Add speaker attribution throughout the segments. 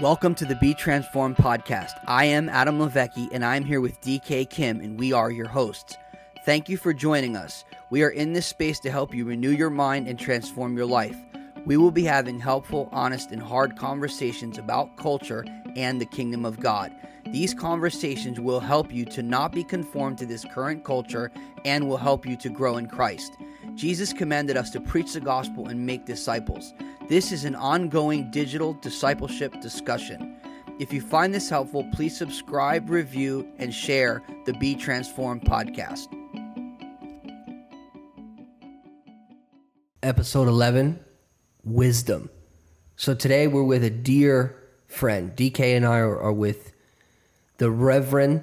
Speaker 1: Welcome to the Be Transformed podcast. I am Adam Levecki and I'm here with DK Kim and we are your hosts. Thank you for joining us. We are in this space to help you renew your mind and transform your life. We will be having helpful, honest, and hard conversations about culture and the kingdom of God. These conversations will help you to not be conformed to this current culture and will help you to grow in Christ. Jesus commanded us to preach the gospel and make disciples. This is an ongoing digital discipleship discussion. If you find this helpful, please subscribe, review, and share the Be Transformed podcast. Episode 11 Wisdom. So today we're with a dear friend. DK and I are, are with the Reverend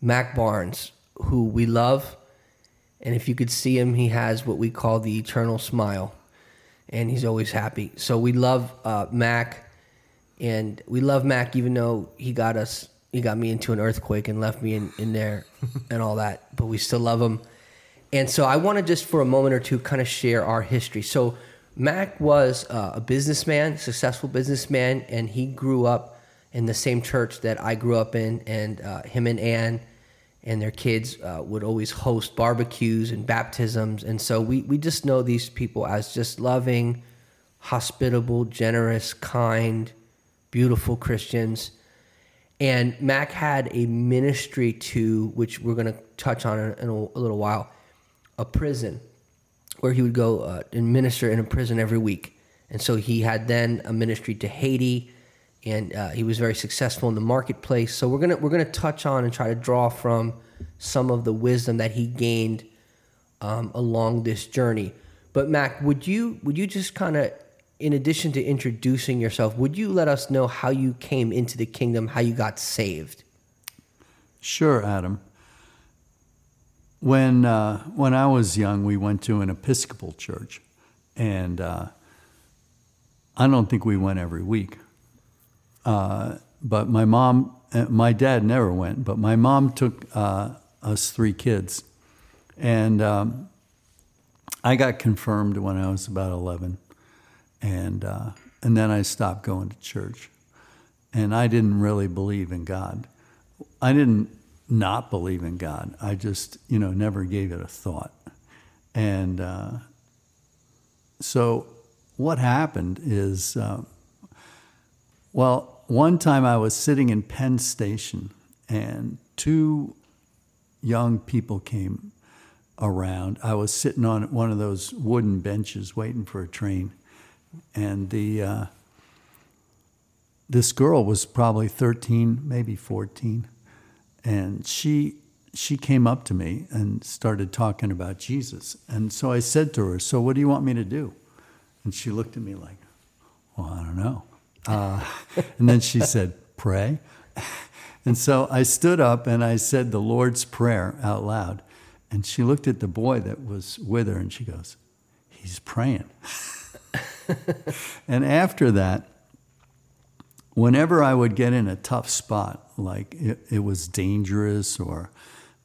Speaker 1: Mac Barnes, who we love. And if you could see him, he has what we call the eternal smile and he's always happy. So we love uh, Mac, and we love Mac even though he got us, he got me into an earthquake and left me in, in there and all that. But we still love him. And so I want to just for a moment or two kind of share our history. So Mac was uh, a businessman, successful businessman, and he grew up in the same church that I grew up in, and uh, him and Ann and their kids uh, would always host barbecues and baptisms. And so we, we just know these people as just loving, hospitable, generous, kind, beautiful Christians. And Mac had a ministry to, which we're going to touch on in, in a, a, little while, a prison where he would go uh, and minister in a prison every week. And so he had then a ministry to Haiti and uh, he was very successful in the marketplace. So we're gonna we're gonna touch on and try to draw from some of the wisdom that he gained um, along this journey. But Mac, would you would you just kind of, in addition to introducing yourself, would you let us know how you came into the kingdom, how you got saved?
Speaker 2: Sure, Adam. When uh, when I was young, we went to an Episcopal church, and uh, I don't think we went every week uh, but my mom, uh, my dad never went, but my mom took uh, us three kids. And um, I got confirmed when I was about 11. And, uh, and then I stopped going to church. And I didn't really believe in God. I didn't not believe in God. I just, you know, never gave it a thought. And uh, so what happened is, uh, well, one time I was sitting in Penn Station and two young people came around. I was sitting on one of those wooden benches waiting for a train, and the uh, this girl was probably 13, maybe 14, and she she came up to me and started talking about Jesus. And so I said to her, "So what do you want me to do?" And she looked at me like, "Well, I don't know." Uh, and then she said, Pray. And so I stood up and I said the Lord's Prayer out loud. And she looked at the boy that was with her and she goes, He's praying. and after that, whenever I would get in a tough spot, like it, it was dangerous or,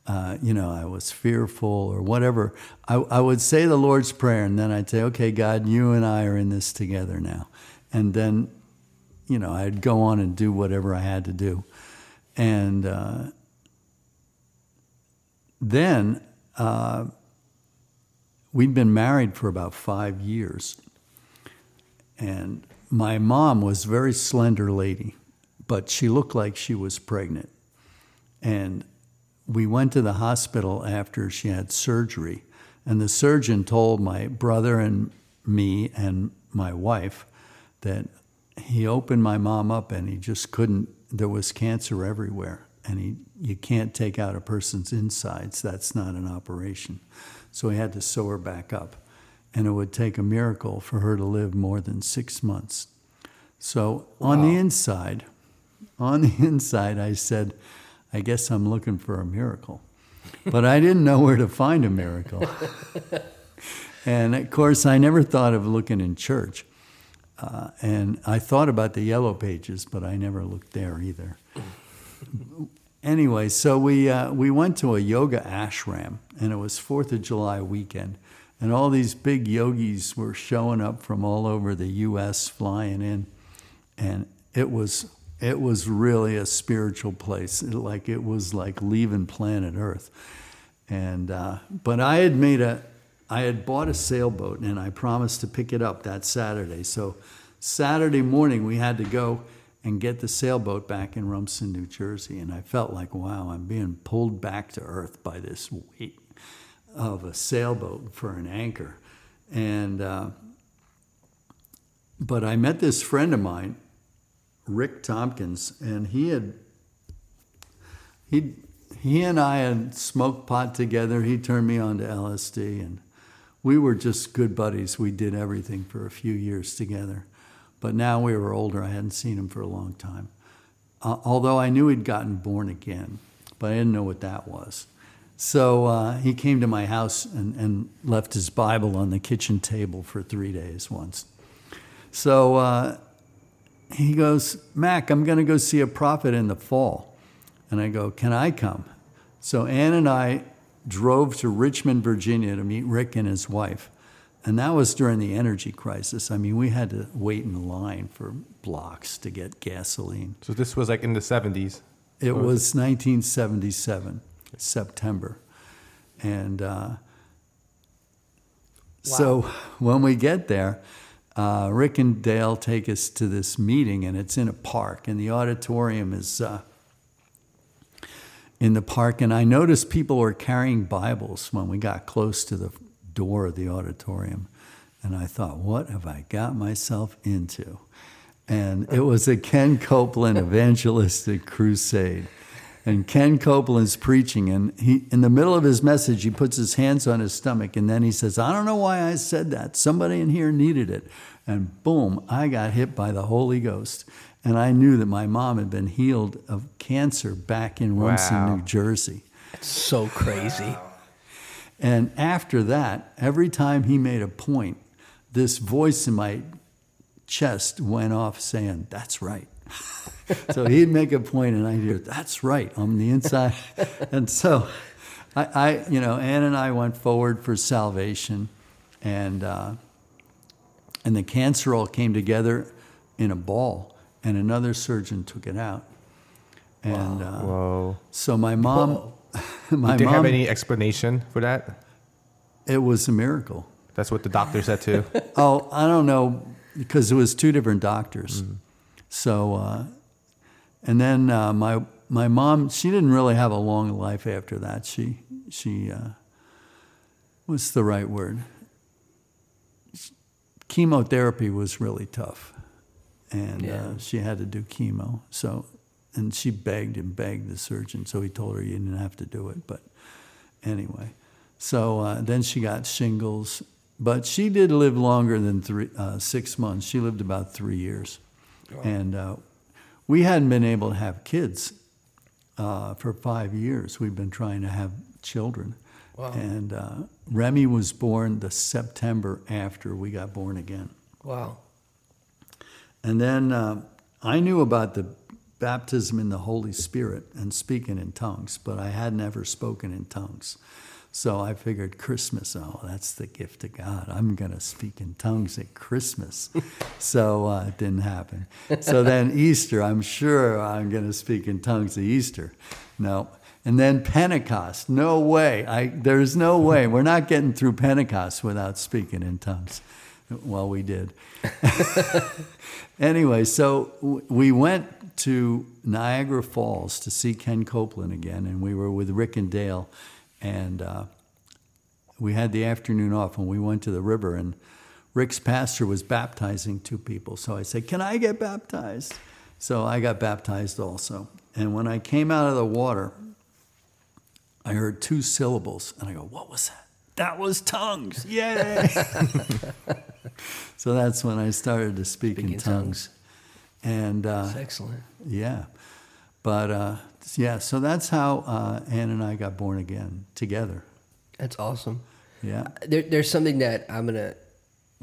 Speaker 2: uh, you know, I was fearful or whatever, I, I would say the Lord's Prayer and then I'd say, okay, God, you and I are in this together now. And then you know, I'd go on and do whatever I had to do. And uh, then uh, we'd been married for about five years. And my mom was a very slender lady, but she looked like she was pregnant. And we went to the hospital after she had surgery. And the surgeon told my brother and me and my wife that he opened my mom up and he just couldn't there was cancer everywhere and he you can't take out a person's insides. That's not an operation. So he had to sew her back up and it would take a miracle for her to live more than six months. So wow. on the inside on the inside i said i guess i'm looking for a miracle. But i didn't know where to find a miracle. And of course i never thought of looking in church uh, and I thought about the yellow pages, but I never looked there either. anyway, so we, uh, we went to a yoga ashram, and it was 4th of July weekend. And all these big yogis were showing up from all over the U.S., flying in. And it was it was really a spiritual place. It, like it was like leaving planet Earth. And uh, but I had made a, I had bought a sailboat and I promised to pick it up that Saturday. So Saturday morning we had to go and get the sailboat back in Rumson, New Jersey. And I felt like, wow, I'm being pulled back to earth by this weight of a sailboat for an anchor. And uh, but I met this friend of mine, Rick Tompkins, and he had he he and I had smoked pot together. He turned me on to LSD, and we were just good buddies. We did everything for a few years together. But now we were older. I hadn't seen him for a long time. Uh, although I knew he'd gotten born again, but I didn't know what that was. So uh, he came to my house and, and left his Bible on the kitchen table for three days once. So uh, he goes, Mac, I'm going to go see a prophet in the fall. And I go, Can I come? So Ann and I drove to Richmond, Virginia to meet Rick and his wife. And that was during the energy crisis. I mean, we had to wait in line for blocks to get gasoline.
Speaker 3: So this was like in the 70s.
Speaker 2: It was 1977, September. And uh, so when we get there, uh, Rick and Dale take us to this meeting, and it's in a park, and the auditorium is uh, in the park. And I noticed people were carrying Bibles when we got close to the door of the auditorium. And I thought, what have I got myself into? And it was a Ken Copeland evangelistic crusade. And Ken Copeland's preaching, and he, in the middle of his message, he puts his hands on his stomach, and then he says, I don't know why I said that. Somebody in here needed it. And boom, I got hit by the Holy Ghost. And I knew that my mom had been healed of cancer back in Rumson,
Speaker 3: Wow.
Speaker 2: New Jersey.
Speaker 1: It's so crazy.
Speaker 2: And after that, every time he made a point, this voice in my chest went off saying, That's right. so he'd make a point and I'd hear, That's right on the inside. and so I, I, you know, Ann and I went forward for salvation and, uh, and the cancer all came together in a ball and another surgeon took it out. And uh,
Speaker 3: Whoa.
Speaker 2: so my mom, my
Speaker 3: Did they
Speaker 2: mom,
Speaker 3: have any explanation for that?
Speaker 2: it was a miracle.
Speaker 3: That's what the doctor said too.
Speaker 2: Oh, I don't know because it was two different doctors. So, uh, and then uh, my my mom, she didn't really have a long life after that. She she uh, what's the right word? Chemotherapy was really tough, and
Speaker 1: Yeah.
Speaker 2: uh, she had to do chemo. So, and she begged and begged the surgeon. So he told her you didn't have to do it. But anyway, so uh, then she got shingles, but she did live longer than three, uh, six months. She lived about three years, and uh, we hadn't been able to have kids uh, for five years. We've been trying to have children, and uh, Remy was born the September after we got born again.
Speaker 1: Wow.
Speaker 2: And then uh, I knew about the baptism in the Holy Spirit and speaking in tongues, but I had never spoken in tongues. So I figured Christmas, oh, that's the gift of God. I'm going to speak in tongues at Christmas. so uh, it didn't happen. So then Easter, I'm sure I'm going to speak in tongues at Easter. No. And then Pentecost, no way. I, there's no way. We're not getting through Pentecost without speaking in tongues. Well, we did. anyway, so we went to Niagara Falls to see Ken Copeland again, and we were with Rick and Dale, and uh, we had the afternoon off, and we went to the river, and Rick's pastor was baptizing two people. So I said, "Can I get baptized?" So I got baptized also, and when I came out of the water, I heard two syllables, and I go, "What was that?" That was tongues. Yay! so that's when I started to speak
Speaker 1: Speak
Speaker 2: in
Speaker 1: in
Speaker 2: tongues. And uh,
Speaker 1: That's excellent.
Speaker 2: yeah, but uh, yeah, so that's how uh, Ann and I got born again together.
Speaker 1: That's awesome.
Speaker 2: Yeah.
Speaker 1: There, there's something that I'm gonna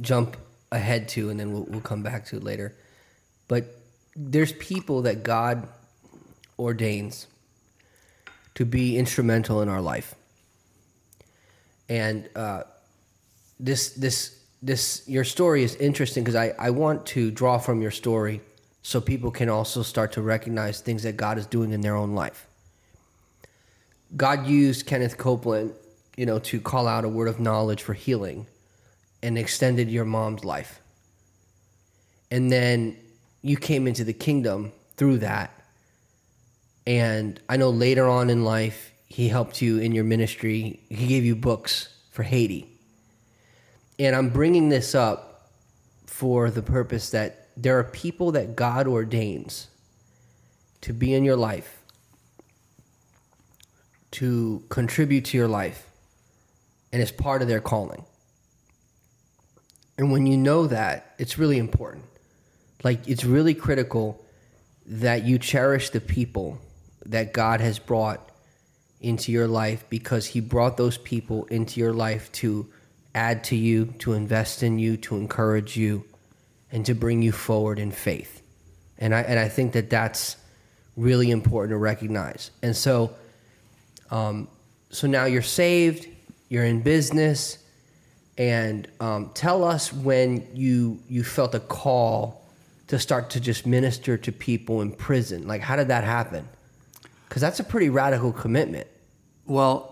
Speaker 1: jump ahead to, and then we'll, we'll come back to it later. But there's people that God ordains to be instrumental in our life, and uh, this this this your story is interesting because I I want to draw from your story so people can also start to recognize things that God is doing in their own life. God used Kenneth Copeland, you know, to call out a word of knowledge for healing and extended your mom's life. And then you came into the kingdom through that. And I know later on in life, he helped you in your ministry. He gave you books for Haiti. And I'm bringing this up for the purpose that there are people that God ordains to be in your life, to contribute to your life, and it's part of their calling. And when you know that, it's really important. Like, it's really critical that you cherish the people that God has brought into your life because He brought those people into your life to add to you, to invest in you, to encourage you, and to bring you forward in faith. And I, and I think that that's really important to recognize. And so, um, so now you're saved, you're in business, and um, tell us when you you felt a call to start to just minister to people in prison. Like, how did that happen? Because that's a pretty radical commitment.
Speaker 2: Well,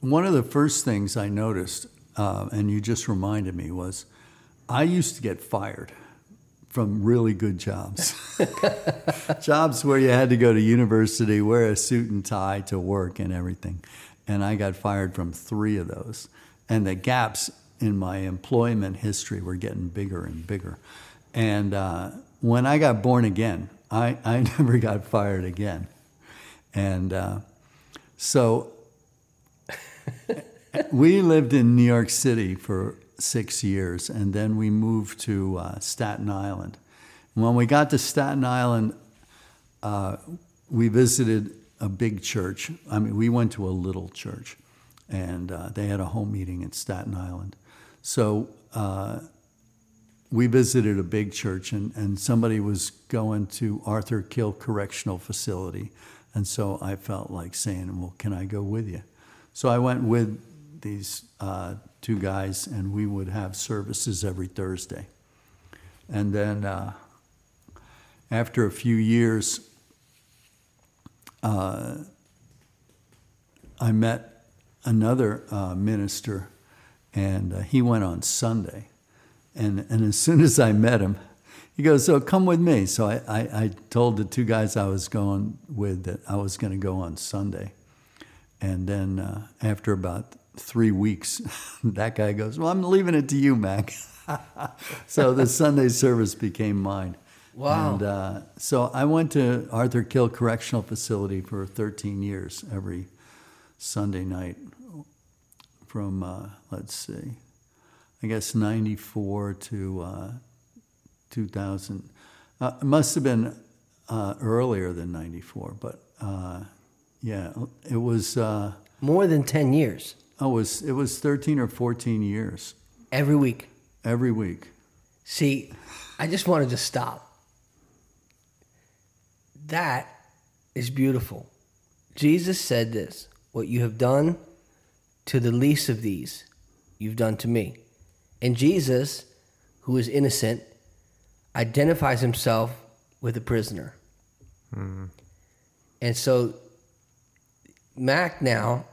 Speaker 2: one of the first things I noticed, uh, and you just reminded me, was I used to get fired from really good jobs. jobs where you had to go to university, wear a suit and tie to work and everything. And I got fired from three of those. And the gaps in my employment history were getting bigger and bigger. And uh, when I got born again, I, I never got fired again. And uh, so we lived in New York City for six years, and then we moved to uh, Staten Island. When we got to Staten Island, uh, we visited a big church. I mean, we went to a little church, and uh, they had a home meeting in Staten Island. So uh, we visited a big church, and, and somebody was going to Arthur Kill Correctional Facility. And so I felt like saying, Well, can I go with you? So I went with these uh, two guys, and we would have services every Thursday. And then uh, after a few years, uh, I met another uh, minister, and uh, he went on Sunday. And, and as soon as I met him, he goes, So come with me. So I, I, I told the two guys I was going with that I was going to go on Sunday. And then uh, after about three weeks, that guy goes, Well, I'm leaving it to you, Mac. so the Sunday service became mine.
Speaker 1: Wow.
Speaker 2: And uh, so I went to Arthur Kill Correctional Facility for 13 years every Sunday night from, uh, let's see, I guess 94 to uh, 2000. Uh, it must have been uh, earlier than 94, but uh, yeah, it was. Uh,
Speaker 1: More than 10 years
Speaker 2: Oh, it was it was 13 or 14 years
Speaker 1: every week.
Speaker 2: every week.
Speaker 1: See, I just wanted to stop. That is beautiful. Jesus said this What you have done to the least of these, you've done to me. And Jesus, who is innocent, identifies himself with a prisoner. And so, Mac now,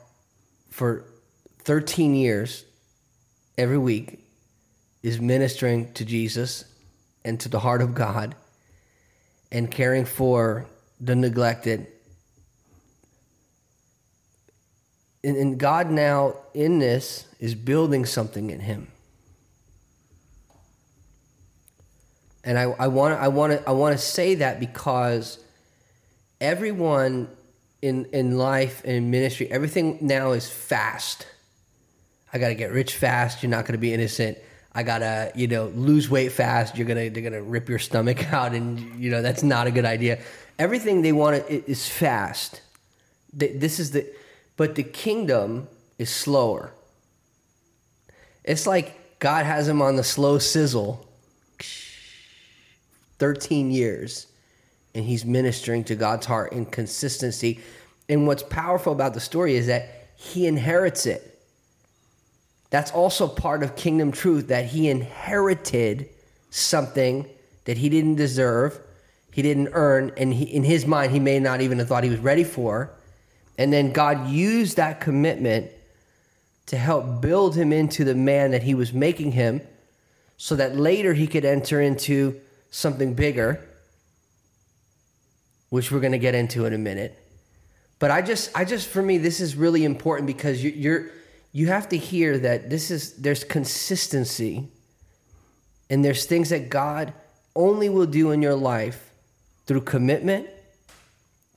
Speaker 1: for 13 years, every week, is ministering to Jesus and to the heart of God and caring for the neglected. And, and God now, in this, is building something in him. And I, want I want to I want to say that because everyone in in life and in ministry, everything now is fast. I got to get rich fast. You're not to be innocent. I gotta, you know, lose weight fast. You're gonna, they're gonna rip your stomach out, and you know that's not a good idea. Everything they want is fast. This is the, but the kingdom is slower. It's like God has him on the slow sizzle. 13 years, and he's ministering to God's heart in consistency. And what's powerful about the story is that he inherits it. That's also part of kingdom truth that he inherited something that he didn't deserve, he didn't earn, and he, in his mind, he may not even have thought he was ready for. And then God used that commitment to help build him into the man that he was making him so that later he could enter into something bigger, which we're going to get into in a minute. But I just, I just, for me, this is really important because you, you're, you have to hear that this is, there's consistency and there's things that God only will do in your life through commitment,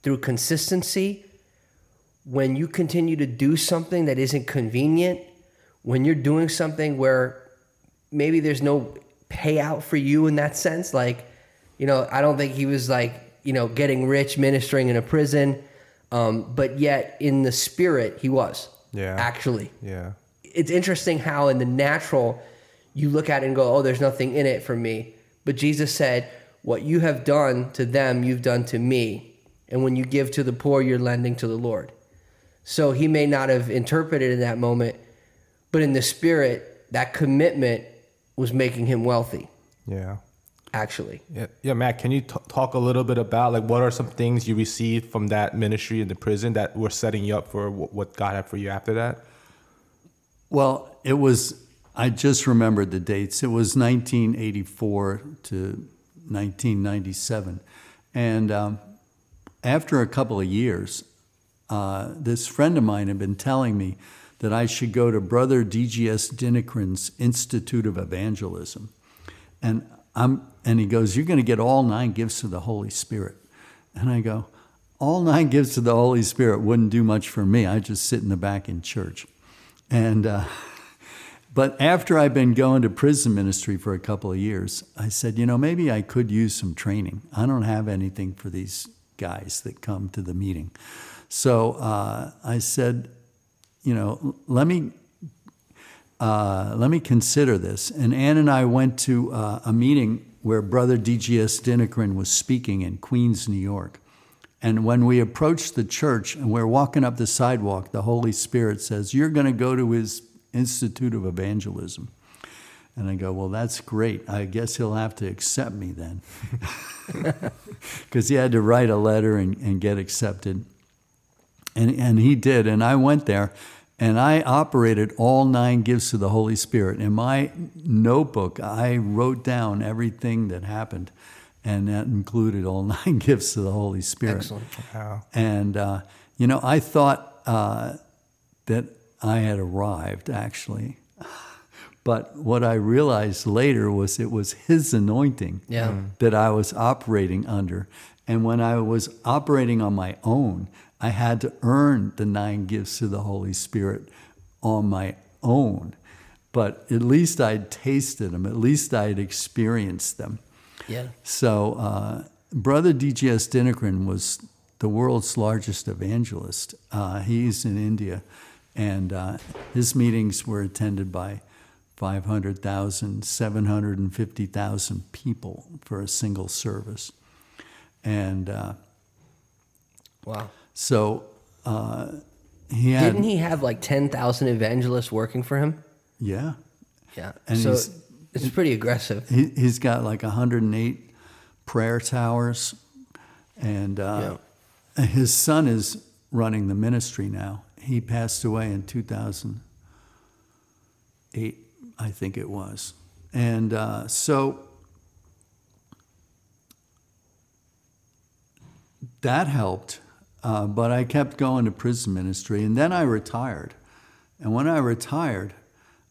Speaker 1: through consistency, when you continue to do something that isn't convenient, when you're doing something where maybe there's no payout for you in that sense, like, you know, I don't think he was like, you know, getting rich ministering in a prison, um, but yet in the spirit, he was.
Speaker 3: Yeah.
Speaker 1: Actually.
Speaker 3: Yeah.
Speaker 1: It's interesting how in the natural, you look at it and go, oh, there's nothing in it for me. But Jesus said, what you have done to them, you've done to me. And when you give to the poor, you're lending to the Lord. So he may not have interpreted in that moment, but in the spirit, that commitment was making him wealthy,
Speaker 3: Yeah.
Speaker 1: Actually.
Speaker 3: Yeah, yeah, Matt. Can you t- talk a little bit about like what are some things you received from that ministry in the prison that were setting you up for wh- what God had for you after that?
Speaker 2: Well, it was, I just remembered the dates. It was 1984 to 1997. And um, after a couple of years, uh, this friend of mine had been telling me that I should go to Brother DGS Dhinakaran's Institute of Evangelism. And, I'm, and he goes, You're going to get all nine gifts of the Holy Spirit. And I go, All nine gifts of the Holy Spirit wouldn't do much for me. I just sit in the back in church. And, uh, but after I've been going to prison ministry for a couple of years, I said, you know, maybe I could use some training. I don't have anything for these guys that come to the meeting. So uh, I said, you know, let me uh, let me consider this. And Ann and I went to uh, a meeting where Brother DGS Dhinakaran was speaking in Queens, New York. And when we approached the church and we're walking up the sidewalk, the Holy Spirit says, You're going to go to his Institute of Evangelism. And I go, Well, that's great. I guess he'll have to accept me then. Because he had to write a letter and, and get accepted. And, and he did. And I went there and I operated all nine gifts of the Holy Spirit. In my notebook, I wrote down everything that happened, and that included all nine gifts of the Holy Spirit.
Speaker 1: Excellent.
Speaker 3: Wow.
Speaker 2: And, uh, you know, I thought uh, that I had arrived, actually. But what I realized later was it was His anointing
Speaker 1: Yeah.
Speaker 2: That I was operating under. And when I was operating on my own, I had to earn the nine gifts of the Holy Spirit on my own. But at least I'd tasted them, at least I'd experienced them.
Speaker 1: Yeah.
Speaker 2: So, uh, Brother DGS Dhinakaran was the world's largest evangelist. Uh, he's in India, and uh, his meetings were attended by 500,000, 750,000 people for a single service. And uh,
Speaker 1: Wow.
Speaker 2: So uh, he had.
Speaker 1: Didn't he have like 10,000 evangelists working for him?
Speaker 2: Yeah.
Speaker 1: Yeah.
Speaker 2: And
Speaker 1: so it's pretty aggressive.
Speaker 2: He, he's got like 108 prayer towers, and uh, his son is running the ministry now. He passed away in 2008, I think it was. And uh, so that helped, uh, but I kept going to prison ministry, and then I retired. And when I retired,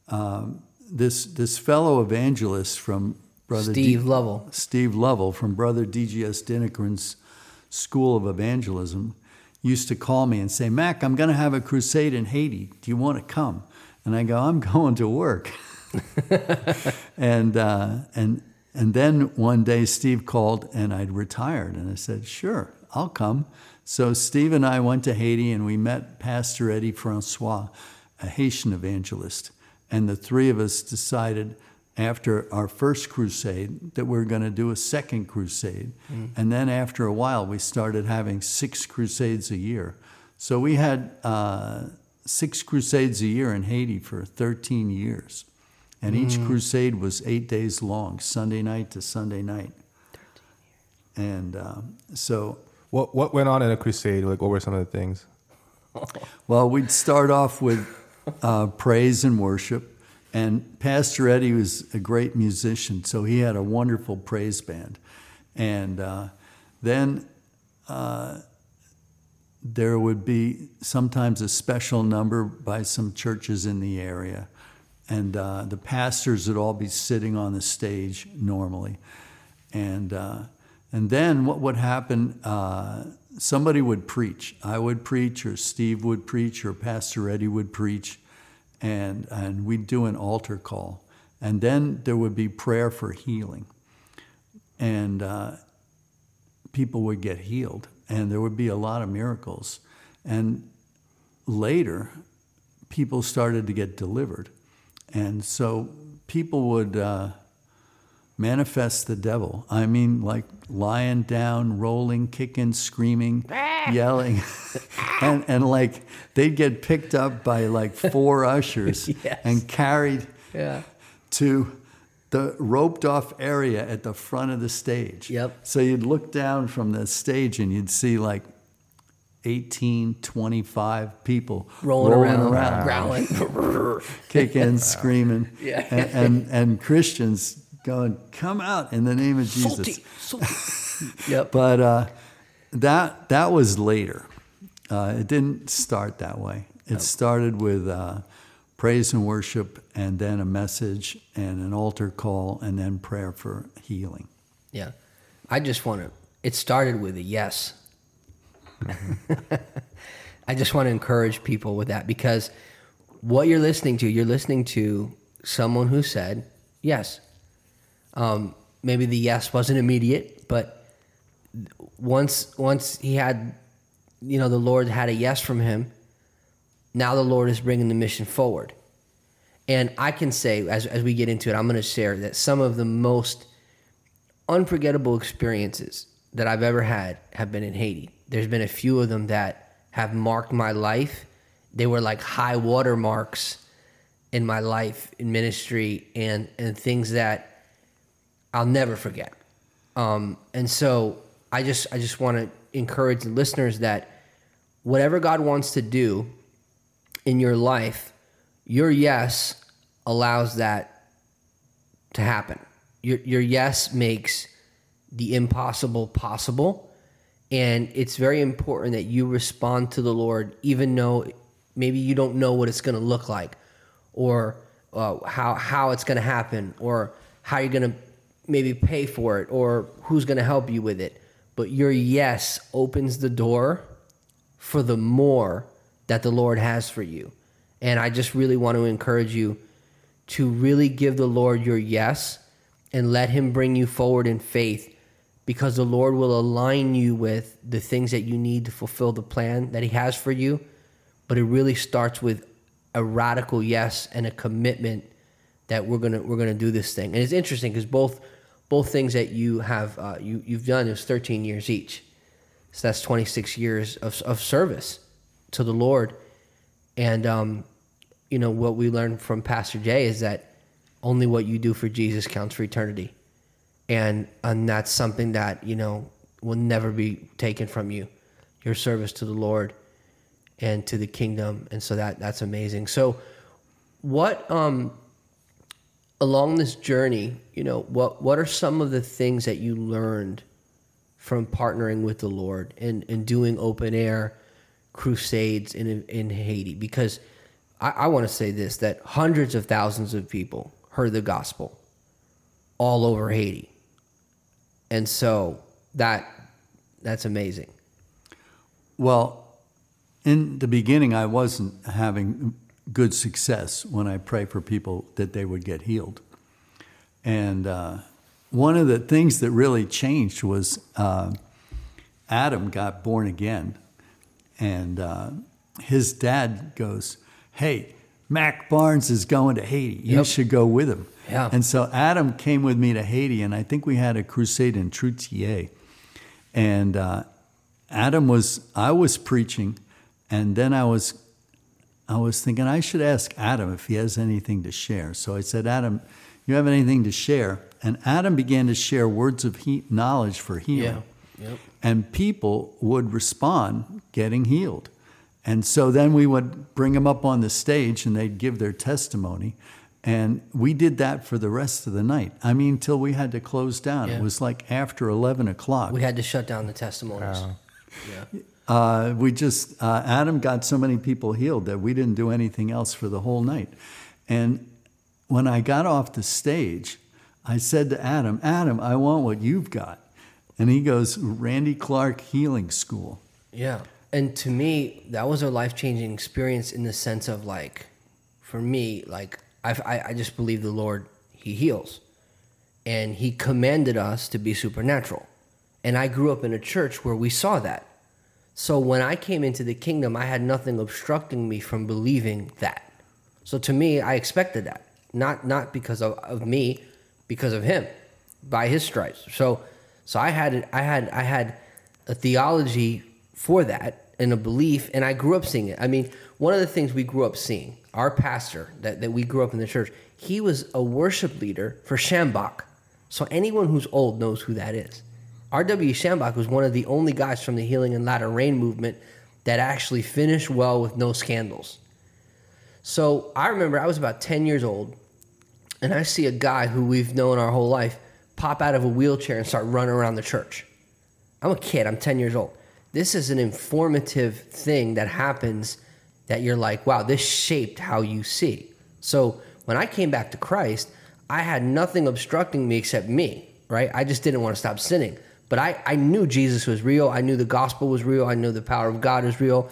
Speaker 2: um, this this fellow evangelist from Brother
Speaker 1: Steve Lovell.
Speaker 2: Steve Lovell from Brother DGS Dhinakaran's School of Evangelism used to call me and say, Mac, I'm going to have a crusade in Haiti. Do you want to come? And I go, I'm going to work. and uh, and and then one day Steve called and I'd retired and I said, sure, I'll come. So Steve and I went to Haiti and we met Pastor Eddie Francois, a Haitian evangelist. And the three of us decided after our first crusade that we are going to do a second crusade. And then after a while, we started having six crusades a year. So we had uh, six crusades a year in Haiti for 13 years. And each crusade was eight days long, Sunday night to Sunday night. And um, so,
Speaker 3: What what went on in a crusade? Like, what were some of the things?
Speaker 2: well, we'd start off with uh, praise and worship. And Pastor Eddie was a great musician, so he had a wonderful praise band. And uh, then uh, there would be sometimes a special number by some churches in the area. And uh, the pastors would all be sitting on the stage normally. And, uh, and then what would happen, uh, somebody would preach. I would preach, or Steve would preach, or Pastor Eddie would preach. And, and we'd do an altar call. And then there would be prayer for healing. And uh, people would get healed and there would be a lot of miracles. And later, people started to get delivered. And so people would uh, manifest the devil. I mean, like lying down, rolling, kicking, screaming, yelling. and, and like they'd get picked up by like four ushers
Speaker 1: Yes.
Speaker 2: and carried
Speaker 1: Yeah.
Speaker 2: to the roped off area at the front of the stage.
Speaker 1: Yep.
Speaker 2: So you'd look down from the stage and you'd see like 18, 25 people
Speaker 1: Rolling, around, growling.
Speaker 2: kicking, screaming,
Speaker 1: Yeah.
Speaker 2: and, and, and Christians going, "Come out in the name of Jesus!"
Speaker 1: salty, salty. yep.
Speaker 2: But uh, that that was later. Uh, it didn't start that way. It started with uh, praise and worship, and then a message, and an altar call, and then prayer for healing.
Speaker 1: Yeah. I just want to, it started with a yes. I just want to encourage people with that because what you're listening to, you're listening to someone who said yes. Um, maybe the yes wasn't immediate, but once once he had, you know, the Lord had a yes from him. Now the Lord is bringing the mission forward, and I can say as as we get into it, I'm going to share that some of the most unforgettable experiences that I've ever had have been in Haiti. There's been a few of them that have marked my life. They were like high water marks in my life in ministry and and things that I'll never forget. Um, and so I just I just want to encourage the listeners that whatever God wants to do in your life, your yes allows that to happen. Your your yes makes the impossible possible. And it's very important that you respond to the Lord, even though maybe you don't know what it's going to look like, or uh, how how it's going to happen, or how you're going to maybe pay for it, or who's going to help you with it. But your yes opens the door for the more that the Lord has for you. And I just really want to encourage you to really give the Lord your yes and let Him bring you forward in faith because the Lord will align you with the things that you need to fulfill the plan that He has for you. But it really starts with a radical yes and a commitment that we're gonna we're gonna do this thing. And it's interesting because both both things that you have uh, you you've done is 13 years each, so that's 26 years of of service to the Lord. And um, you know what we learned from Pastor Jay is that only what you do for Jesus counts for eternity, and and that's something that you know will never be taken from you, your service to the Lord and to the kingdom, and so that that's amazing. So, what um along this journey, you know, what what are some of the things that you learned from partnering with the Lord and and doing open air crusades in in Haiti? Because I, I want to say this that hundreds of thousands of people heard the gospel all over Haiti, and so that that's amazing.
Speaker 2: Well, in the beginning, I wasn't having good success when I pray for people that they would get healed. And uh, one of the things that really changed was uh, Adam got born again, and uh, his dad goes, "Hey, Mac Barnes is going to Haiti. You
Speaker 1: Yep.
Speaker 2: should go with him."
Speaker 1: Yeah.
Speaker 2: And so Adam came with me to Haiti, and I think we had a crusade in Troutier. And uh, Adam was, I was preaching, and then I was, I was thinking I should ask Adam if he has anything to share. So I said, Adam, You have anything to share? And Adam began to share words of he- knowledge for healing.
Speaker 1: Yeah. Yep.
Speaker 2: And people would respond getting healed. And so then we would bring them up on the stage and they'd give their testimony. And we did that for the rest of the night. I mean, till we had to close down.
Speaker 1: Yeah.
Speaker 2: It was like after 11 o'clock.
Speaker 1: We had to shut down the testimonies.
Speaker 3: Wow.
Speaker 1: Yeah.
Speaker 2: Uh, we just, uh, Adam got so many people healed that we didn't do anything else for the whole night. And when I got off the stage, I said to Adam, Adam, I want what you've got. And he goes, Randy Clark Healing School.
Speaker 1: Yeah. And to me, that was a life changing experience in the sense of like, for me, like, I, I, I just believe the Lord, He heals. And He commanded us to be supernatural. And I grew up in a church where we saw that. So when I came into the kingdom, I had nothing obstructing me from believing that. So to me, I expected that. Not not because of, of me, because of him, by his stripes. So so I had I had I had a theology for that and a belief, and I grew up seeing it. I mean, one of the things we grew up seeing, our pastor that, that we grew up in the church, he was a worship leader for Shambach. So anyone who's old knows who that is. R.W. Shambach was one of the only guys from the Healing and Latter Rain movement that actually finished well with no scandals. So I remember I was about 10 years old, and I see a guy who we've known our whole life pop out of a wheelchair and start running around the church. I'm a kid, I'm 10 years old. This is an informative thing that happens that you're like, wow, this shaped how you see. So when I came back to Christ, I had nothing obstructing me except me, right? I just didn't want to stop sinning. But I, I knew Jesus was real. I knew the gospel was real. I knew the power of God was real.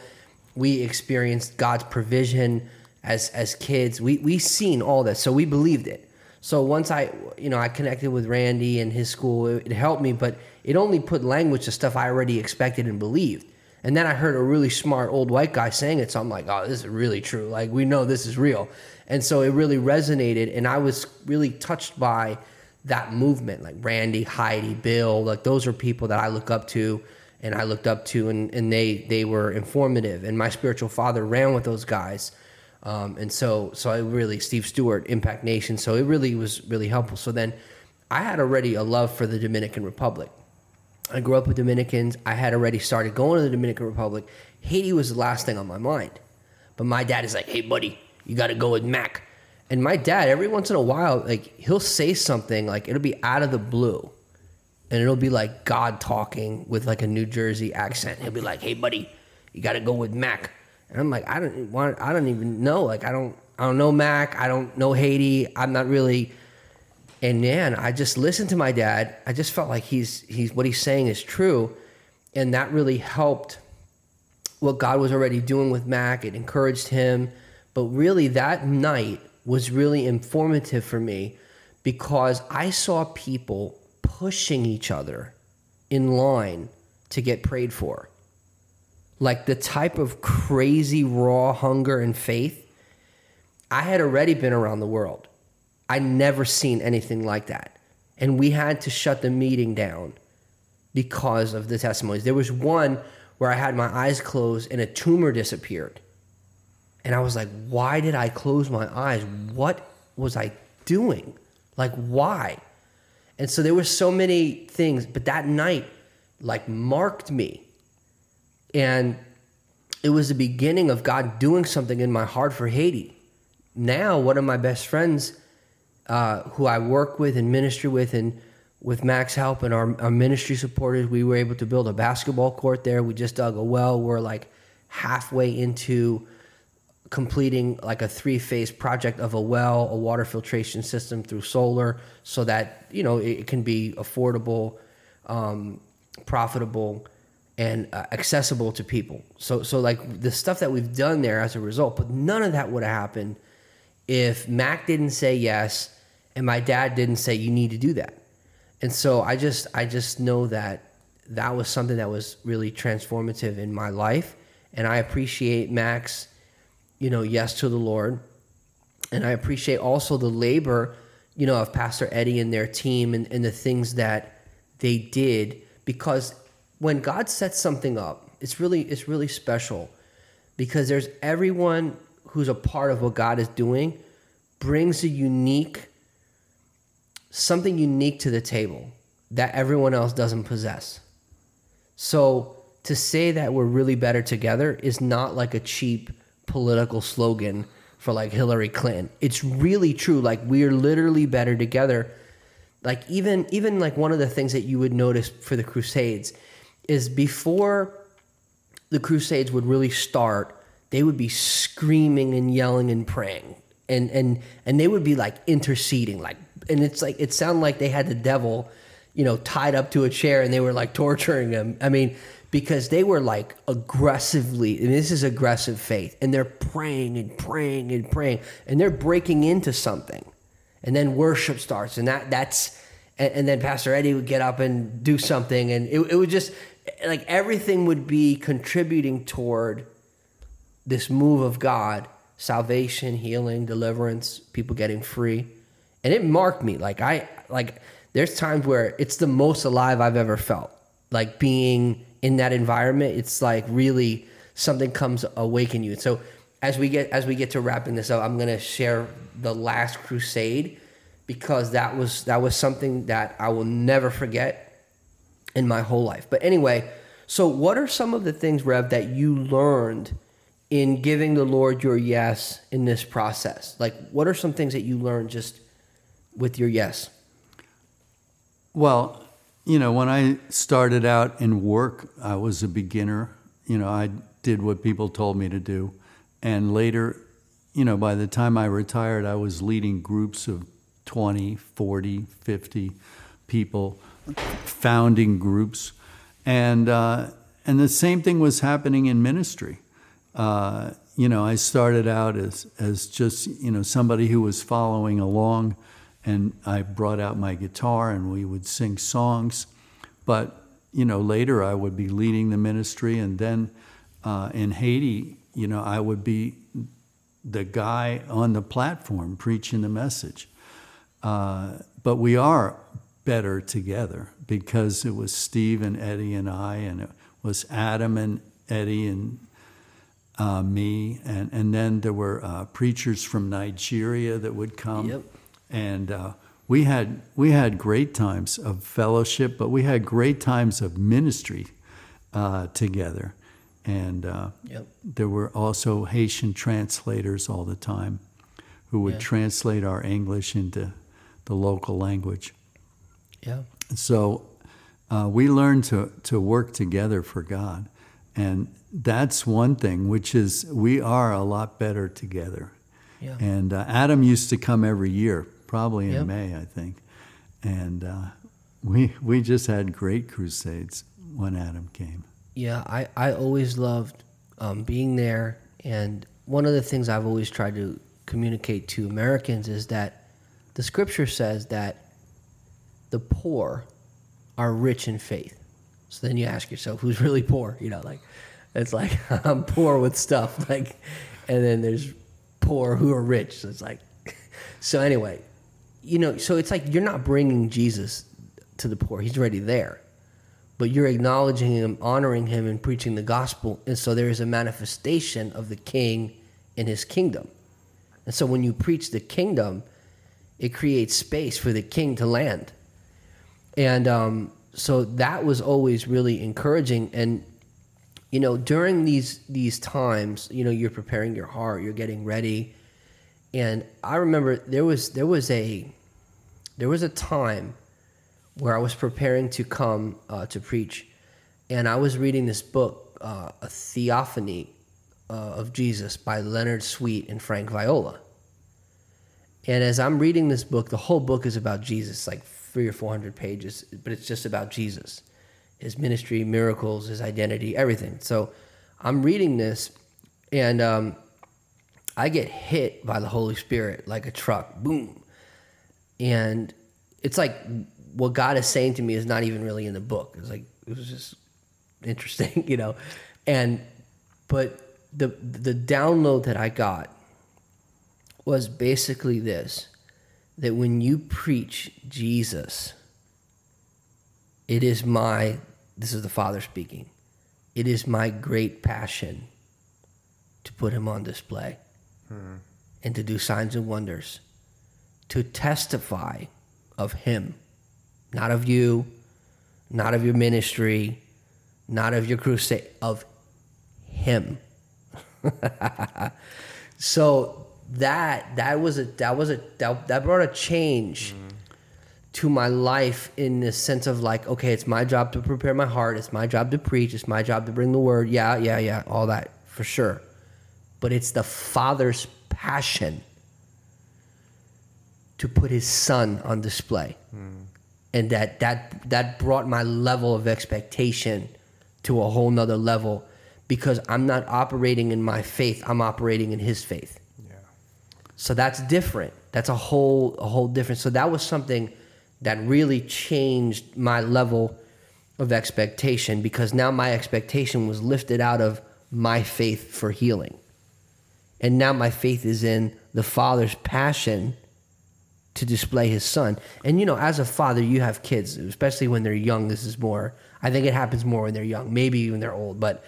Speaker 1: We experienced God's provision as as kids. We we seen all this, so we believed it. So once I you know I connected with Randy and his school, it, it helped me, but it only put language to stuff I already expected and believed. And then I heard a really smart old white guy saying it, so I'm like, oh, this is really true. Like we know this is real, and so it really resonated, and I was really touched by that movement, like Randy, Heidi, Bill, like those are people that I look up to and I looked up to and, and they they were informative and my spiritual father ran with those guys. Um, and so so I really Steve Stewart, Impact Nation. So it really was really helpful. So then I had already a love for the Dominican Republic. I grew up with Dominicans. I had already started going to the Dominican Republic. Haiti was the last thing on my mind. But my dad is like, hey buddy, you gotta go with Mac. And my dad, every once in a while, like he'll say something like it'll be out of the blue, and it'll be like God talking with like a New Jersey accent. He'll be like, "Hey, buddy, you got to go with Mac," and I'm like, "I don't want, I don't even know. Like, I don't, I don't know Mac. I don't know Haiti. I'm not really." And man, I just listened to my dad. I just felt like he's he's what he's saying is true, and that really helped what God was already doing with Mac. It encouraged him, but really that night was really informative for me because I saw people pushing each other in line to get prayed for. Like the type of crazy raw hunger and faith. I had already been around the world. I'd never seen anything like that. And we had to shut the meeting down because of the testimonies. There was one where I had my eyes closed and a tumor disappeared. And I was like, why did I close my eyes? What was I doing? Like, why? And so there were so many things, but that night, like, marked me. And it was the beginning of God doing something in my heart for Haiti. Now, one of my best friends, uh, who I work with and ministry with, and with Mac's help and our, our ministry supporters, we were able to build a basketball court there. We just dug a well. We're like halfway into completing like a three phase project of a well, a water filtration system through solar, so that you know it, can be affordable, um, profitable, and uh, accessible to people. So so like the stuff that we've done there as a result, but none of that would have happened if Mac didn't say yes and my dad didn't say you need to do that. And so I just I just know that that was something that was really transformative in my life, and I appreciate Mac's you know, yes to the Lord. And I appreciate also the labor, you know, of Pastor Eddie and their team and, and the things that they did because when God sets something up, it's really it's really special because there's everyone who's a part of what God is doing brings a unique something unique to the table that everyone else doesn't possess. So to say that we're really better together is not like a cheap political slogan for like Hillary Clinton. It's really true. Like we're literally better together. Like even even like one of the things that you would notice for the Crusades is before the Crusades would really start, they would be screaming and yelling and praying. And and and they would be like interceding, like and it's like it sounded like they had the devil, you know, tied up to a chair and they were like torturing him. I mean, because they were like aggressively, and this is aggressive faith, and they're praying and praying and praying, and they're breaking into something, and then worship starts, and that that's, and, and then Pastor Eddie would get up and do something, and it, it would just like everything would be contributing toward this move of God, salvation, healing, deliverance, people getting free, and it marked me. Like I like, there's times where it's the most alive I've ever felt, like being in that environment, it's like really something comes awaken you. So as we get as we get to wrapping this up, I'm gonna share the last crusade because that was that was something that I will never forget in my whole life. But anyway, so what are some of the things, Rev, that you learned in giving the Lord your yes in this process? Like what are some things that you learned just with your yes?
Speaker 2: Well, you know, when I started out in work, I was a beginner. You know, I did what people told me to do. And later, you know, by the time I retired, I was leading groups of 20, 40, 50 people, founding groups. And, uh, and the same thing was happening in ministry. Uh, you know, I started out as, as just, you know, somebody who was following along and I brought out my guitar and we would sing songs. But you know, later I would be leading the ministry, and then uh, in Haiti, you know, I would be the guy on the platform preaching the message. Uh, but we are better together because it was Steve and Eddie and I, and it was Adam and Eddie and uh, me, and and then there were uh, preachers from Nigeria that would come.
Speaker 1: Yep
Speaker 2: and uh, we had we had great times of fellowship, but we had great times of ministry uh, together, and uh,
Speaker 1: yep.
Speaker 2: there were also Haitian translators all the time who would yeah. translate our English into the local language.
Speaker 1: Yeah.
Speaker 2: So uh, we learned to to work together for God, and that's one thing. Which is we are a lot better together.
Speaker 1: Yeah.
Speaker 2: And uh, Adam used to come every year probably in yep. May, I think. And uh, we we just had great crusades when Adam came.
Speaker 1: Yeah, I, I always loved um, being there. And one of the things I've always tried to communicate to Americans is that the scripture says that the poor are rich in faith. So then you ask yourself, who's really poor? You know, like it's like I'm poor with stuff, like, and then there's poor who are rich. So it's like, so anyway, you know, so it's like you're not bringing Jesus to the poor. He's already there. But you're acknowledging him, honoring him, and preaching the gospel. And so there is a manifestation of the king in his kingdom. And so when you preach the kingdom, it creates space for the king to land. And um, so that was always really encouraging. And, you know, during these these times, you know, you're preparing your heart, you're getting ready. And I remember there was there was a there was a time where I was preparing to come uh, to preach, and I was reading this book, uh, A Theography uh, of Jesus by Leonard Sweet and Frank Viola. And as I'm reading this book, the whole book is about Jesus, like three or four hundred pages, but it's just about Jesus, his ministry, miracles, his identity, everything. So I'm reading this, and um, I get hit by the Holy Spirit like a truck, boom and it's like what God is saying to me is not even really in the book. It's like it was just interesting, you know, and but the the download that I got was basically this that when you preach Jesus, it is my this is the Father speaking. It is my great passion to put him on display and to do signs and wonders to testify of Him, not of you, not of your ministry, not of your crusade, of Him. so that that was a that was a that, that brought a change to my life in the sense of like, okay, it's my job to prepare my heart, it's my job to preach, it's my job to bring the word. Yeah, yeah, yeah, all that for sure. But it's the Father's passion to put his son on display. Hmm. And that that that brought my level of expectation to a whole nother level because I'm not operating in my faith, I'm operating in his faith.
Speaker 3: Yeah.
Speaker 1: So that's different. That's a whole a whole different. So that was something that really changed my level of expectation because now my expectation was lifted out of my faith for healing. And now my faith is in the Father's passion to display his son. And you know, as a father, you have kids, especially when they're young. This is more, I think it happens more when they're young, maybe when they're old, but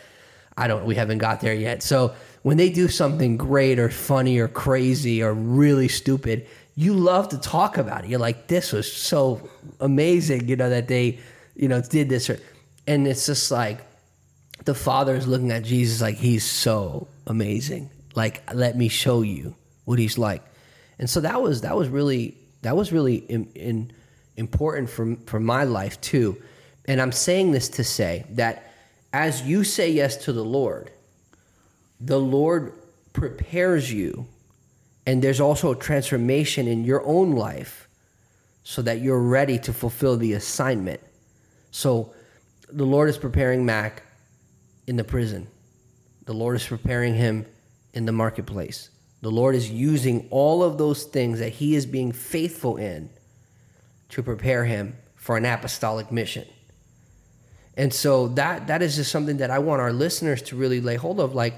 Speaker 1: I don't, we haven't got there yet. So when they do something great or funny or crazy or really stupid, you love to talk about it. You're like, this was so amazing, you know, that they, you know, did this. Or, and it's just like the father is looking at Jesus like he's so amazing. Like, let me show you what he's like. And so that was that was really that was really in, in important for for my life too. And I'm saying this to say that as you say yes to the Lord, the Lord prepares you and there's also a transformation in your own life so that you're ready to fulfill the assignment. So the Lord is preparing Mac in the prison. The Lord is preparing him in the marketplace. The Lord is using all of those things that he is being faithful in to prepare him for an apostolic mission. And so that that is just something that I want our listeners to really lay hold of like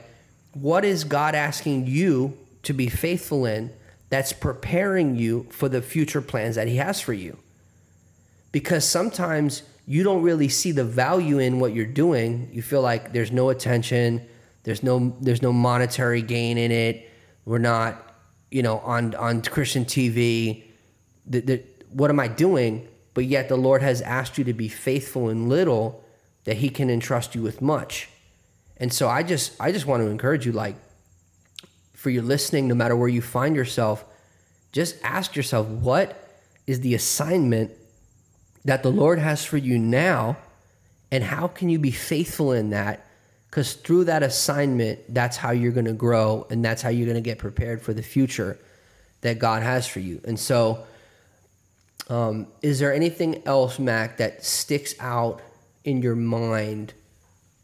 Speaker 1: what is God asking you to be faithful in that's preparing you for the future plans that he has for you? Because sometimes you don't really see the value in what you're doing. You feel like there's no attention, there's no there's no monetary gain in it. We're not, you know, on on Christian TV. The, the, what am I doing? But yet the Lord has asked you to be faithful in little that he can entrust you with much. And so I just I just want to encourage you like for your listening no matter where you find yourself just ask yourself what is the assignment that the Lord has for you now and how can you be faithful in that cuz through that assignment that's how you're going to grow and that's how you're going to get prepared for the future that God has for you. And so um, is there anything else, Mac, that sticks out in your mind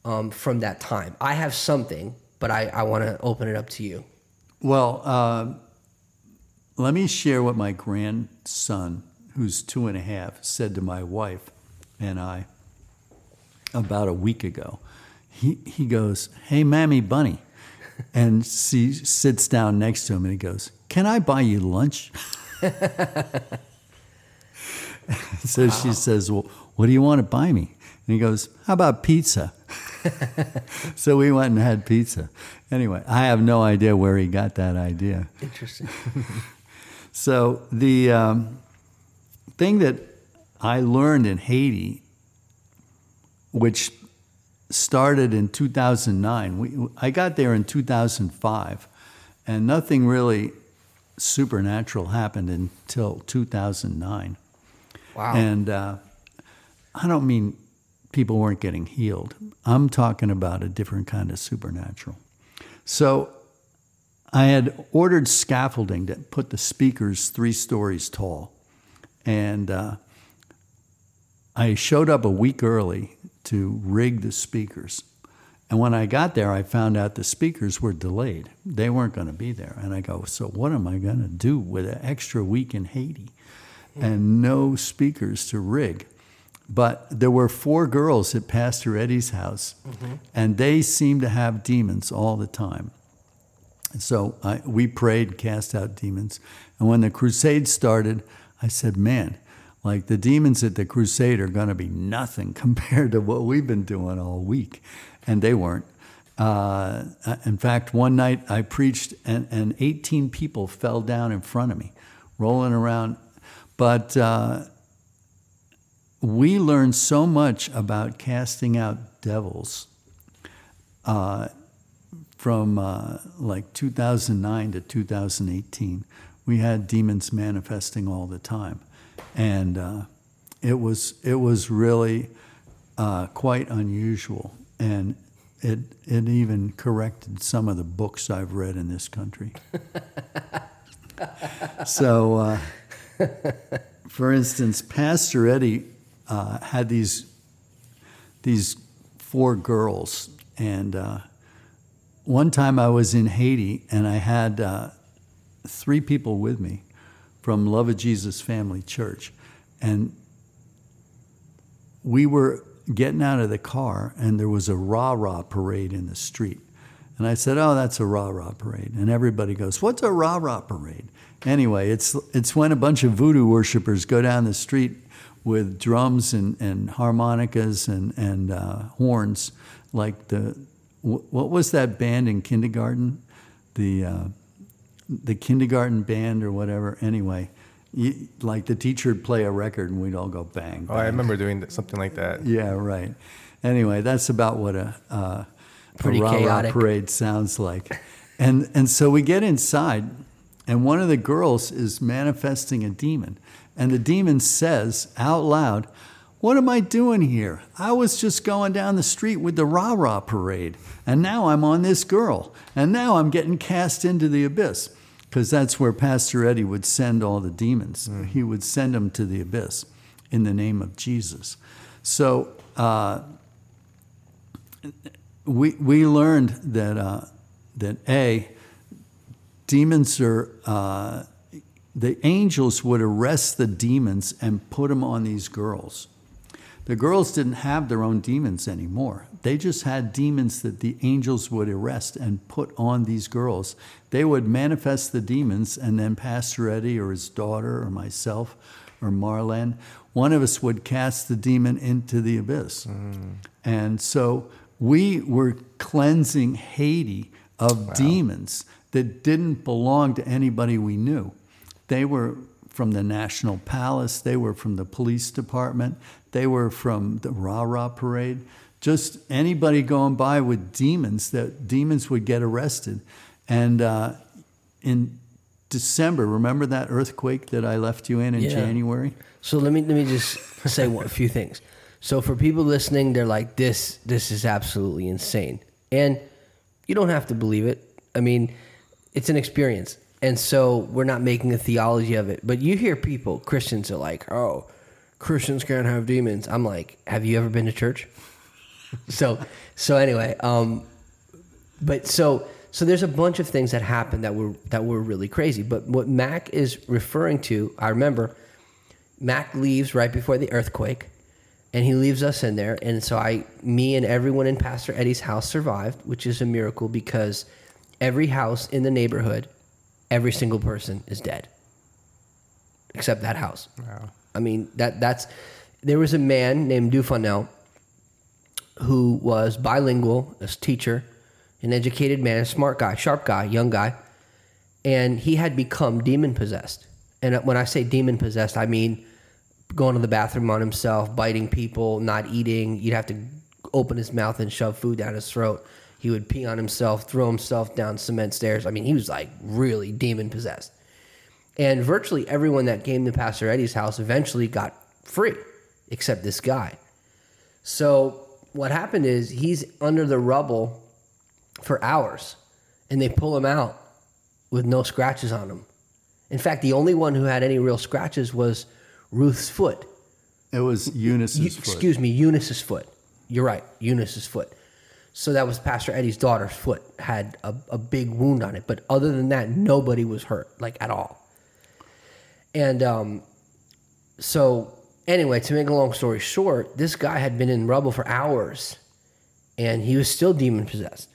Speaker 1: um, from that time? I have something, but I, I want to open it up to you.
Speaker 2: Well, uh, let me share what my grandson, who's two and a half, said to my wife and I about a week ago. He, he goes, Hey, Mammy Bunny. And she sits down next to him and he goes, Can I buy you lunch? so she says, Well, what do you want to buy me? And he goes, How about pizza? so we went and had pizza. Anyway, I have no idea where he got that idea.
Speaker 1: Interesting.
Speaker 2: So the um, thing that I learned in Haiti, which started in 2009, we, I got there in 2005, and nothing really supernatural happened until 2009.
Speaker 1: Wow.
Speaker 2: And uh, I don't mean people weren't getting healed. I'm talking about a different kind of supernatural. So I had ordered scaffolding to put the speakers three stories tall. And uh, I showed up a week early to rig the speakers. And when I got there, I found out the speakers were delayed. They weren't going to be there. And I go, So what am I going to do with an extra week in Haiti and no speakers to rig? But there were four girls at Pastor Eddie's house, mm-hmm. and they seemed to have demons all the time. And so I, we prayed, cast out demons. And when the crusade started, I said, Man, like the demons at the crusade are going to be nothing compared to what we've been doing all week. And they weren't. Uh, in fact, one night I preached, and, and 18 people fell down in front of me, rolling around. But uh, we learned so much about casting out devils uh, from uh, like 2009 to 2018. We had demons manifesting all the time, and uh, it was it was really uh, quite unusual, and it it even corrected some of the books I've read in this country. so, uh, for instance, Pastor Eddie uh, had these these four girls, and uh, one time I was in Haiti, and I had uh, three people with me from Love of Jesus Family Church, and we were getting out of the car, and there was a rah rah parade in the street. And I said, Oh, that's a rah rah parade. And everybody goes, What's a rah rah parade? Anyway, it's, it's when a bunch of voodoo worshippers go down the street with drums and, and harmonicas and, and uh, horns, like the, what was that band in kindergarten? The, uh, the kindergarten band or whatever. Anyway, you, like the teacher would play a record and we'd all go bang.
Speaker 3: Oh, I remember doing something like that.
Speaker 2: Yeah, right. Anyway, that's about what a, uh,
Speaker 1: Pretty
Speaker 2: a rah-rah
Speaker 1: chaotic.
Speaker 2: parade sounds like. And, and so we get inside, and one of the girls is manifesting a demon. And the demon says out loud, What am I doing here? I was just going down the street with the rah rah parade, and now I'm on this girl, and now I'm getting cast into the abyss. Because that's where Pastor Eddie would send all the demons. He would send them to the abyss in the name of Jesus. So, uh, we we learned that uh, that a demons are uh, the angels would arrest the demons and put them on these girls. The girls didn't have their own demons anymore. They just had demons that the angels would arrest and put on these girls. They would manifest the demons, and then Pastor Eddie or his daughter or myself or Marlene, one of us would cast the demon into the abyss. Mm. And so we were cleansing Haiti of demons that didn't belong to anybody we knew. They were from the National Palace, they were from the police department, they were from the Rah Rah Parade. Just anybody going by with demons, that demons would get arrested. And uh, in December, remember that earthquake that I left you in in
Speaker 1: Yeah.
Speaker 2: January?
Speaker 1: So let me let me just say one, a few things. So for people listening, they're like, "This this is absolutely insane," and you don't have to believe it. I mean, it's an experience, and so we're not making a theology of it. But you hear people, Christians are like, "Oh, Christians can't have demons." I'm like, "Have you ever been to church?" so so anyway, um, but so so there's a bunch of things that happened that were that were really crazy. But what Mac is referring to, I remember Mac leaves right before the earthquake, and he leaves us in there. And so I, me, and everyone in Pastor Eddie's house survived, which is a miracle because every house in the neighborhood, every single person is dead, except that house.
Speaker 3: Wow.
Speaker 1: I mean that that's there was a man named Dufanel who was bilingual, a teacher, an educated man, a smart guy, sharp guy, young guy, and he had become demon possessed. And uh, when I say demon possessed, I mean going to the bathroom on himself, biting people, not eating. You'd have to open his mouth and shove food down his throat. He would pee on himself, throw himself down cement stairs. I mean, he was like really demon possessed. And virtually everyone that came to Pastor Eddie's house eventually got free, except this guy. So what happened is he's under the rubble for hours, and they pull him out with no scratches on him. In fact, the only one who had any real scratches was Ruth's foot.
Speaker 2: It was Eunice's
Speaker 1: Eu-
Speaker 2: foot.
Speaker 1: Excuse me, Eunice's foot. You're right, Eunice's foot. So that was Pastor Eddie's daughter's foot had a, a big wound on it, but other than that, nobody was hurt like at all. And um, so anyway, to make a long story short, this guy had been in rubble for hours, and he was still demon possessed.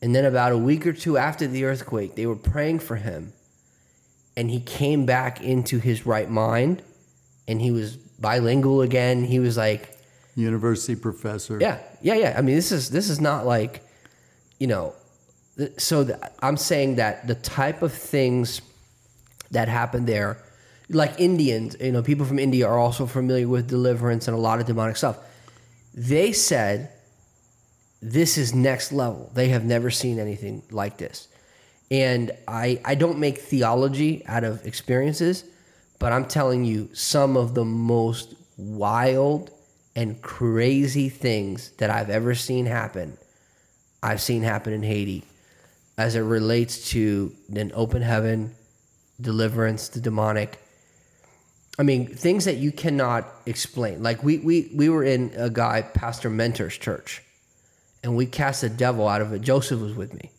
Speaker 1: And then about a week or two after the earthquake, they were praying for him, and he came back into his right mind, and he was bilingual again. He was like,
Speaker 2: University professor.
Speaker 1: yeah, yeah, yeah. I mean, this is this is not like, you know, th- so th- I'm saying that the type of things that happen there, like Indians, you know, people from India are also familiar with deliverance and a lot of demonic stuff. They said this is next level. They have never seen anything like this. And I I don't make theology out of experiences, but I'm telling you some of the most wild and crazy things that I've ever seen happen. I've seen happen in Haiti as it relates to an open heaven, deliverance, the demonic. I mean, things that you cannot explain. Like we we we were in a guy, Pastor Mentor's church, and we cast a devil out of it. Joseph was with me.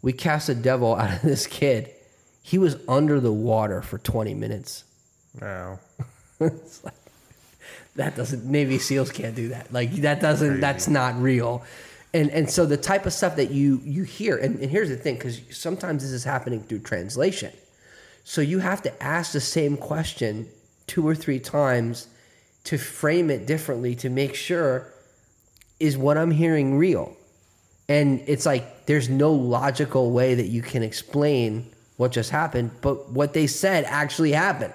Speaker 1: We cast a devil out of this kid. He was under the water for 20 minutes.
Speaker 3: Wow.
Speaker 1: It's like, that doesn't Navy SEALs can't do that. Like that doesn't that's not real. And and so the type of stuff that you you hear, and, and here's the thing, because sometimes this is happening through translation. So you have to ask the same question two or three times to frame it differently to make sure is what I'm hearing real? And it's like there's no logical way that you can explain what just happened, but what they said actually happened.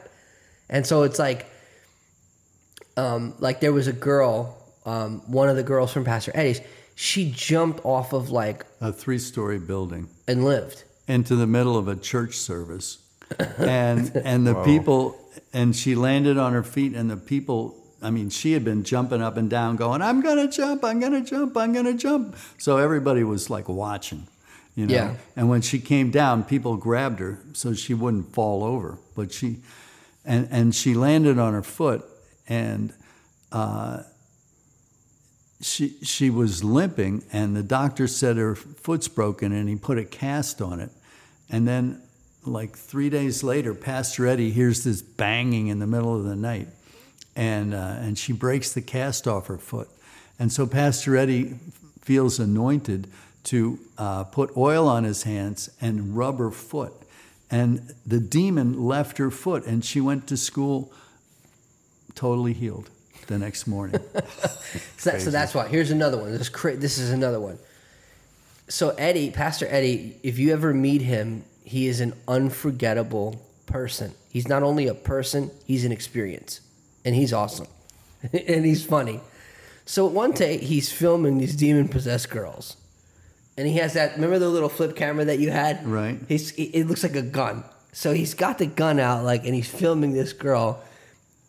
Speaker 1: And so it's like um, like there was a girl, um, one of the girls from Pastor Eddie's, she jumped off of like
Speaker 2: A three story building
Speaker 1: and lived.
Speaker 2: into the middle of a church service. And and the people and she landed on her feet and the people I mean, she had been jumping up and down, going, I'm gonna jump, I'm gonna jump, I'm gonna jump. So everybody was like watching, you know.
Speaker 1: Yeah.
Speaker 2: And when she came down, people grabbed her so she wouldn't fall over. But she and and she landed on her foot and uh, she she was limping and the doctor said her foot's broken and he put a cast on it. And then like three days later pastor eddie hears this banging in the middle of the night and uh, and she breaks the cast off her foot. And so pastor eddie feels anointed to uh, put oil on his hands and rub her foot. And the demon left her foot and she went to school totally healed the next morning
Speaker 1: So, that, so that's why. Here's another one. This, cra- this is another one. So Eddie, Pastor Eddie, if you ever meet him, he is an unforgettable person. He's not only a person, he's an experience, and he's awesome, and he's funny. So one day he's filming these demon possessed girls, and he has that. Remember the little flip camera that you had?
Speaker 2: Right.
Speaker 1: He's it it looks like a gun. So he's got the gun out, like, and he's filming this girl,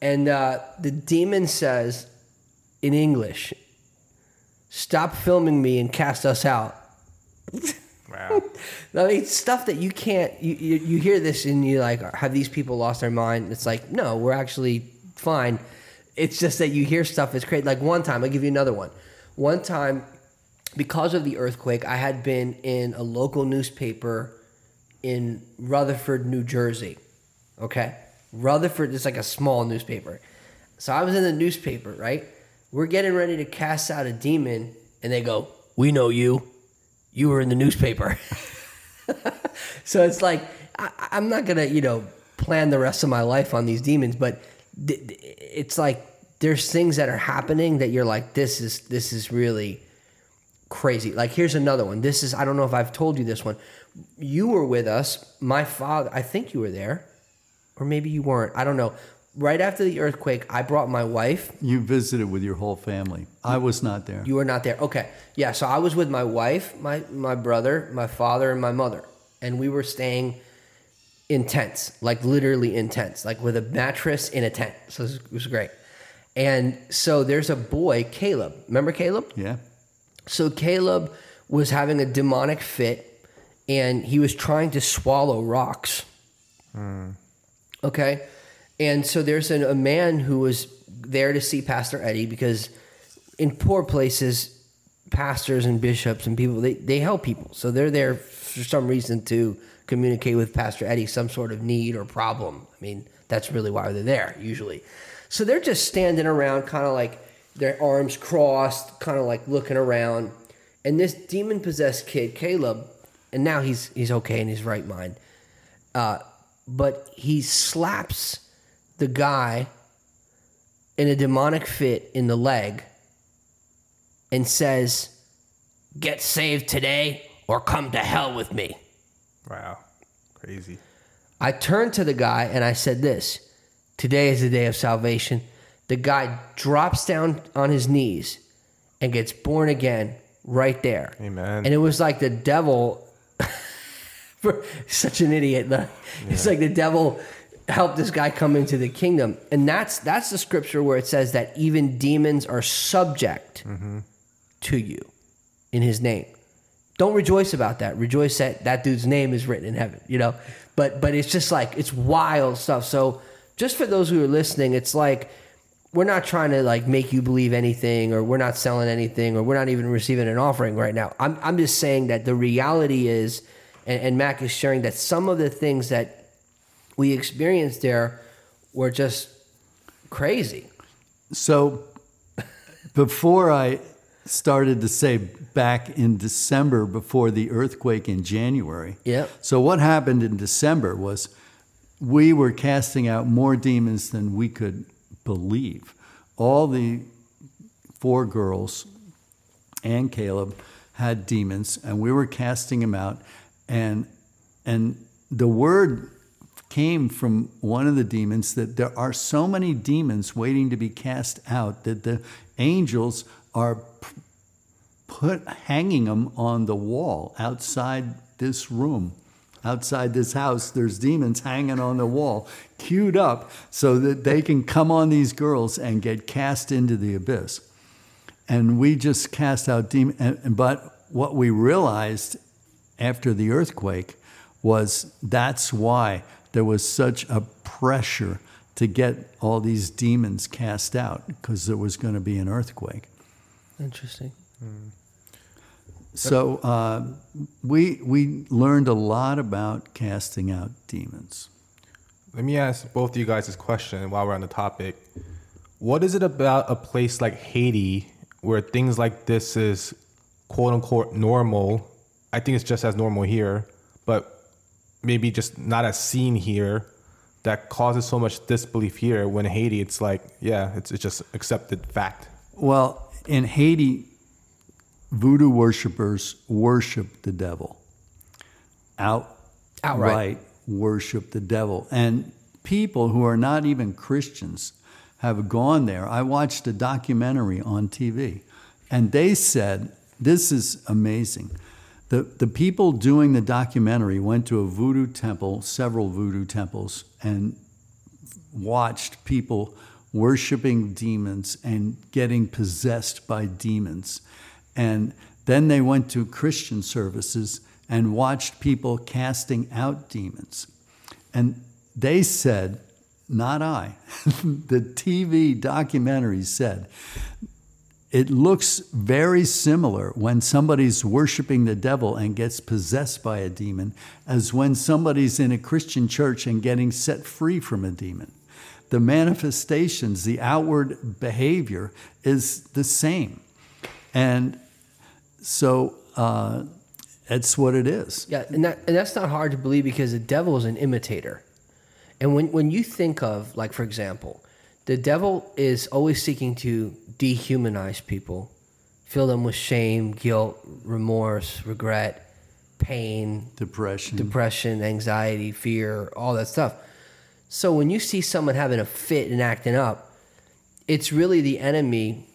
Speaker 1: and uh, the demon says in English, "Stop filming me and cast us out."
Speaker 3: Wow.
Speaker 1: I mean, stuff that you can't. You, you you hear this and you're like, have these people lost their mind? It's like, no, we're actually fine. It's just that you hear stuff that's crazy. Like one time, I'll give you another one. One time, because of the earthquake, I had been in a local newspaper in Rutherford, New Jersey. Okay, Rutherford is like a small newspaper. So I was in the newspaper, right? We're getting ready to cast out a demon, and they go, "We know you. You were in the newspaper." so it's like I, I'm not gonna, you know, plan the rest of my life on these demons, but th- th- it's like there's things that are happening that you're like, this is this is really crazy. Like here's another one. This is I don't know if I've told you this one. You were with us. My father, I think you were there, or maybe you weren't. I don't know. Right after the earthquake, I brought my wife.
Speaker 2: You visited with your whole family. I was not there.
Speaker 1: You were not there. Okay. Yeah. So I was with my wife, my my brother, my father, and my mother, and we were staying in tents, like literally in tents, like with a mattress in a tent. So it was, it was great. And so there's a boy, Caleb. Remember Caleb?
Speaker 2: yeah.
Speaker 1: So Caleb was having a demonic fit, and he was trying to swallow rocks. Hmm. Okay, and so there's an, a man who was there to see Pastor Eddie because in poor places, pastors and bishops and people they, they help people. So they're there for some reason to communicate with Pastor Eddie some sort of need or problem. I mean, that's really why they're there usually. So they're just standing around, kind of like their arms crossed, kind of like looking around. And this demon possessed kid, Caleb, and now he's he's okay in his right mind. Uh, but he slaps the guy in a demonic fit in the leg and says, Get saved today or come to hell with me.
Speaker 3: Wow. Crazy.
Speaker 1: I turned to the guy and I said this Today is the day of salvation. The guy drops down on his knees and gets born again right there.
Speaker 3: Amen.
Speaker 1: And it was like the devil, such an idiot. like, It's like the devil helped this guy come into the kingdom. And that's that's the scripture where it says that even demons are subject mm-hmm. to you in his name. Don't rejoice about that. Rejoice that that dude's name is written in heaven, you know? But but it's just like it's wild stuff. So just for those who are listening, it's like we're not trying to like make you believe anything or we're not selling anything or we're not even receiving an offering right now. I'm I'm just saying that the reality is and, and Mac is sharing that some of the things that we experienced there were just crazy.
Speaker 2: So before I started to say back in December before the earthquake in January.
Speaker 1: Yep.
Speaker 2: So what happened in December was we were casting out more demons than we could believe. All the four girls and Caleb had demons and we were casting them out and and the word came from one of the demons that there are so many demons waiting to be cast out that the angels are put hanging them on the wall outside this room. Outside this house there's demons hanging on the wall queued up so that they can come on these girls and get cast into the abyss. And we just cast out demons but what we realized after the earthquake was that's why there was such a pressure to get all these demons cast out because there was going to be an earthquake.
Speaker 1: Interesting.
Speaker 2: So uh, we we learned a lot about casting out demons.
Speaker 3: Let me ask both of you guys this question while we're on the topic. What is it about a place like Haiti where things like this is quote unquote normal? I think it's just as normal here, but maybe just not as seen here that causes so much disbelief here when in Haiti it's like, yeah, it's, it's just accepted fact.
Speaker 2: Well, in Haiti, voodoo worshippers worship the devil. Outright
Speaker 1: Outright.
Speaker 2: worship the devil. And people who are not even Christians have gone there. I watched a documentary on TV, and they said, This is amazing. The, the people doing the documentary went to a voodoo temple, several voodoo temples, and watched people worshiping demons and getting possessed by demons. And then they went to Christian services and watched people casting out demons. And they said, not I, the TV documentary said, it looks very similar when somebody's worshiping the devil and gets possessed by a demon as when somebody's in a Christian church and getting set free from a demon. The manifestations, the outward behavior is the same. And so uh, that's what it is.
Speaker 1: Yeah, and that and that's not hard to believe because the devil is an imitator. And when when you think of like for example, the devil is always seeking to dehumanize people, fill them with shame, guilt, remorse, regret, pain,
Speaker 2: Depression.
Speaker 1: depression, anxiety, fear, all that stuff. So when you see someone having a fit and acting up, it's really the enemy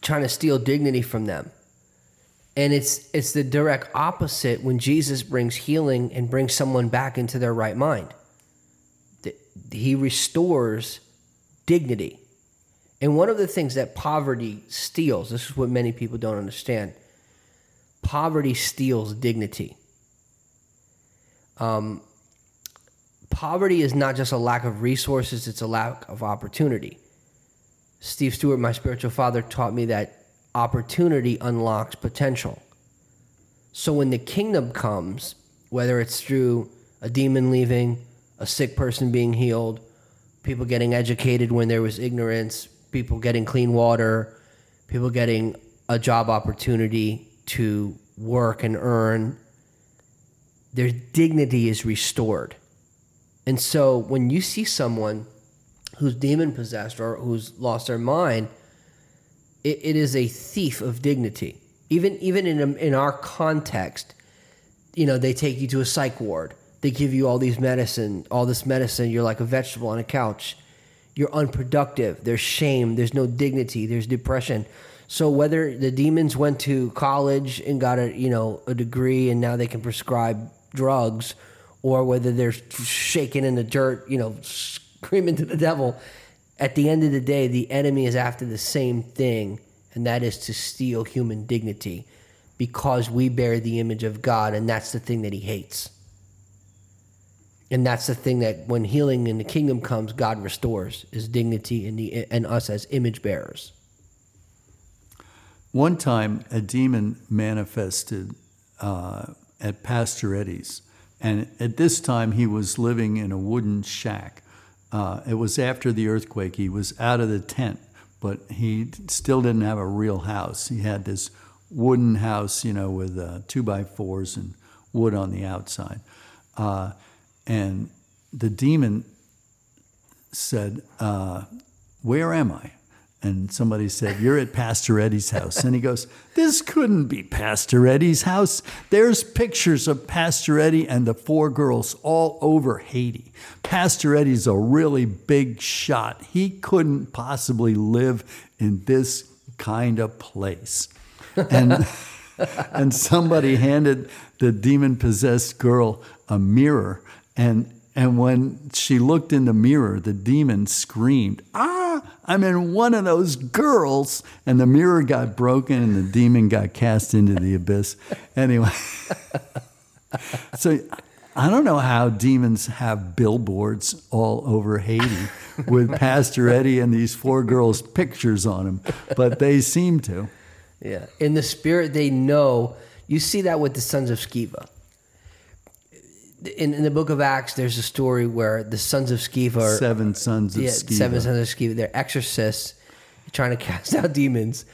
Speaker 1: trying to steal dignity from them. And it's it's the direct opposite when Jesus brings healing and brings someone back into their right mind. He restores dignity. And one of the things that poverty steals, this is what many people don't understand. Poverty steals dignity. Um, poverty is not just a lack of resources, it's a lack of opportunity. Steve Stewart, my spiritual father, taught me that opportunity unlocks potential. So when the kingdom comes, whether it's through a demon leaving, a sick person being healed, people getting educated when there was ignorance, people getting clean water, people getting a job opportunity to work and earn, their dignity is restored. And so when you see someone who's demon possessed or who's lost their mind, it, it is a thief of dignity. Even even in in our context, you know, they take you to a psych ward. They give you all these medicine, all this medicine. You're like a vegetable on a couch. You're unproductive. There's shame. There's no dignity. There's depression. So whether the demons went to college and got a you know a degree and now they can prescribe drugs, or whether they're shaking in the dirt, you know, screaming to the devil, at the end of the day, the enemy is after the same thing, and that is to steal human dignity, because we bear the image of God, and that's the thing that He hates. And that's the thing that when healing in the kingdom comes, God restores His dignity and the and us as image bearers.
Speaker 2: One time, a demon manifested uh, at Pastor Eddie's, and at this time he was living in a wooden shack. Uh, it was after the earthquake. He was out of the tent, but he still didn't have a real house. He had this wooden house, you know, with uh, two by fours and wood on the outside. And the demon said, uh, Where am I? And somebody said, You're at Pastor Eddie's house. And he goes, This couldn't be Pastor Eddie's house. There's pictures of Pastor Eddie and the four girls all over Haiti. Pastor Eddie's a really big shot. He couldn't possibly live in this kind of place. And, and somebody handed the demon possessed girl a mirror. And, and when she looked in the mirror, the demon screamed, Ah, I'm in one of those girls. And the mirror got broken and the demon got cast into the abyss. Anyway, so I don't know how demons have billboards all over Haiti with Pastor Eddie and these four girls' pictures on them, but they seem to.
Speaker 1: Yeah. In the spirit, they know. You see that with the sons of Sceva. In, in the book of Acts, there's a story where the sons of Sceva are
Speaker 2: Seven sons of
Speaker 1: yeah,
Speaker 2: Sceva.
Speaker 1: seven sons of Sceva. They're exorcists trying to cast out demons,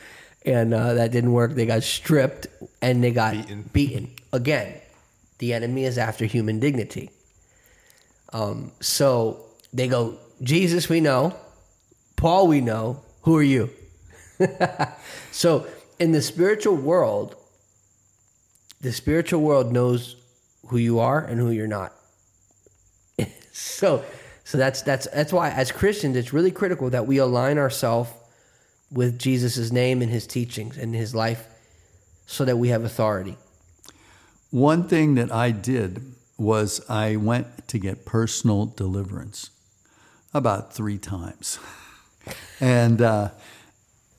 Speaker 1: and uh, that didn't work. They got stripped and they got
Speaker 3: Beaten.
Speaker 1: beaten. Again, the enemy is after human dignity. Um, so they go, Jesus, we know. Paul, we know. Who are you? so in the spiritual world, the spiritual world knows who you are and who you're not. so so that's that's that's why as Christians it's really critical that we align ourselves with Jesus' name and his teachings and his life so that we have authority.
Speaker 2: One thing that I did was I went to get personal deliverance about three times, and uh,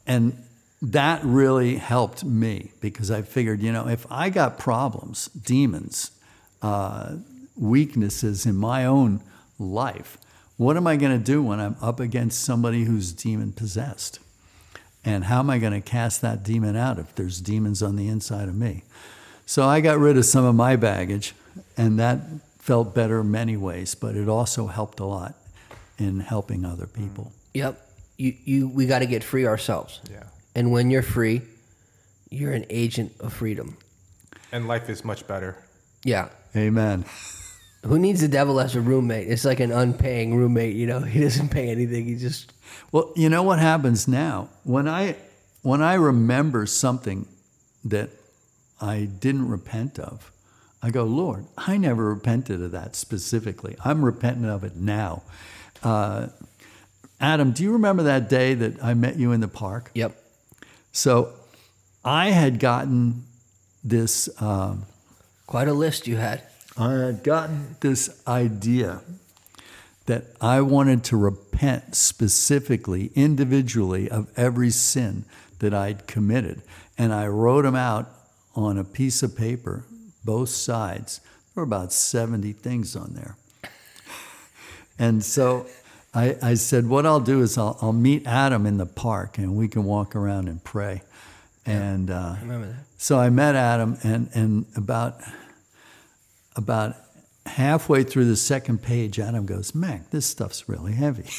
Speaker 2: and that really helped me because I figured, you know, if I got problems, demons, uh, weaknesses in my own life, what am I going to do when I'm up against somebody who's demon possessed? And how am I going to cast that demon out if there's demons on the inside of me? So I got rid of some of my baggage, and that felt better in many ways, but it also helped a lot in helping other people.
Speaker 1: Yep. You you we got to get free ourselves.
Speaker 3: Yeah.
Speaker 1: And when you're free, you're an agent of freedom.
Speaker 3: And life is much better.
Speaker 1: Yeah.
Speaker 2: Amen.
Speaker 1: Who needs the devil as a roommate? It's like an unpaying roommate, you know. He doesn't pay anything. He just
Speaker 2: Well, you know what happens now? When I when I remember something that I didn't repent of, I go, Lord, I never repented of that specifically. I'm repenting of it now. Uh, Adam, do you remember that day that I met you in the park?
Speaker 1: Yep.
Speaker 2: So I had gotten this. Um,
Speaker 1: Quite a list you had.
Speaker 2: I had gotten this idea that I wanted to repent specifically, individually, of every sin that I'd committed. And I wrote them out on a piece of paper, both sides. There were about 70 things on there. And so I, I said, What I'll do is I'll, I'll meet Adam in the park and we can walk around and pray. And uh,
Speaker 1: remember that.
Speaker 2: so I met Adam, and, and about about halfway through the second page, Adam goes, Mac, this stuff's really heavy.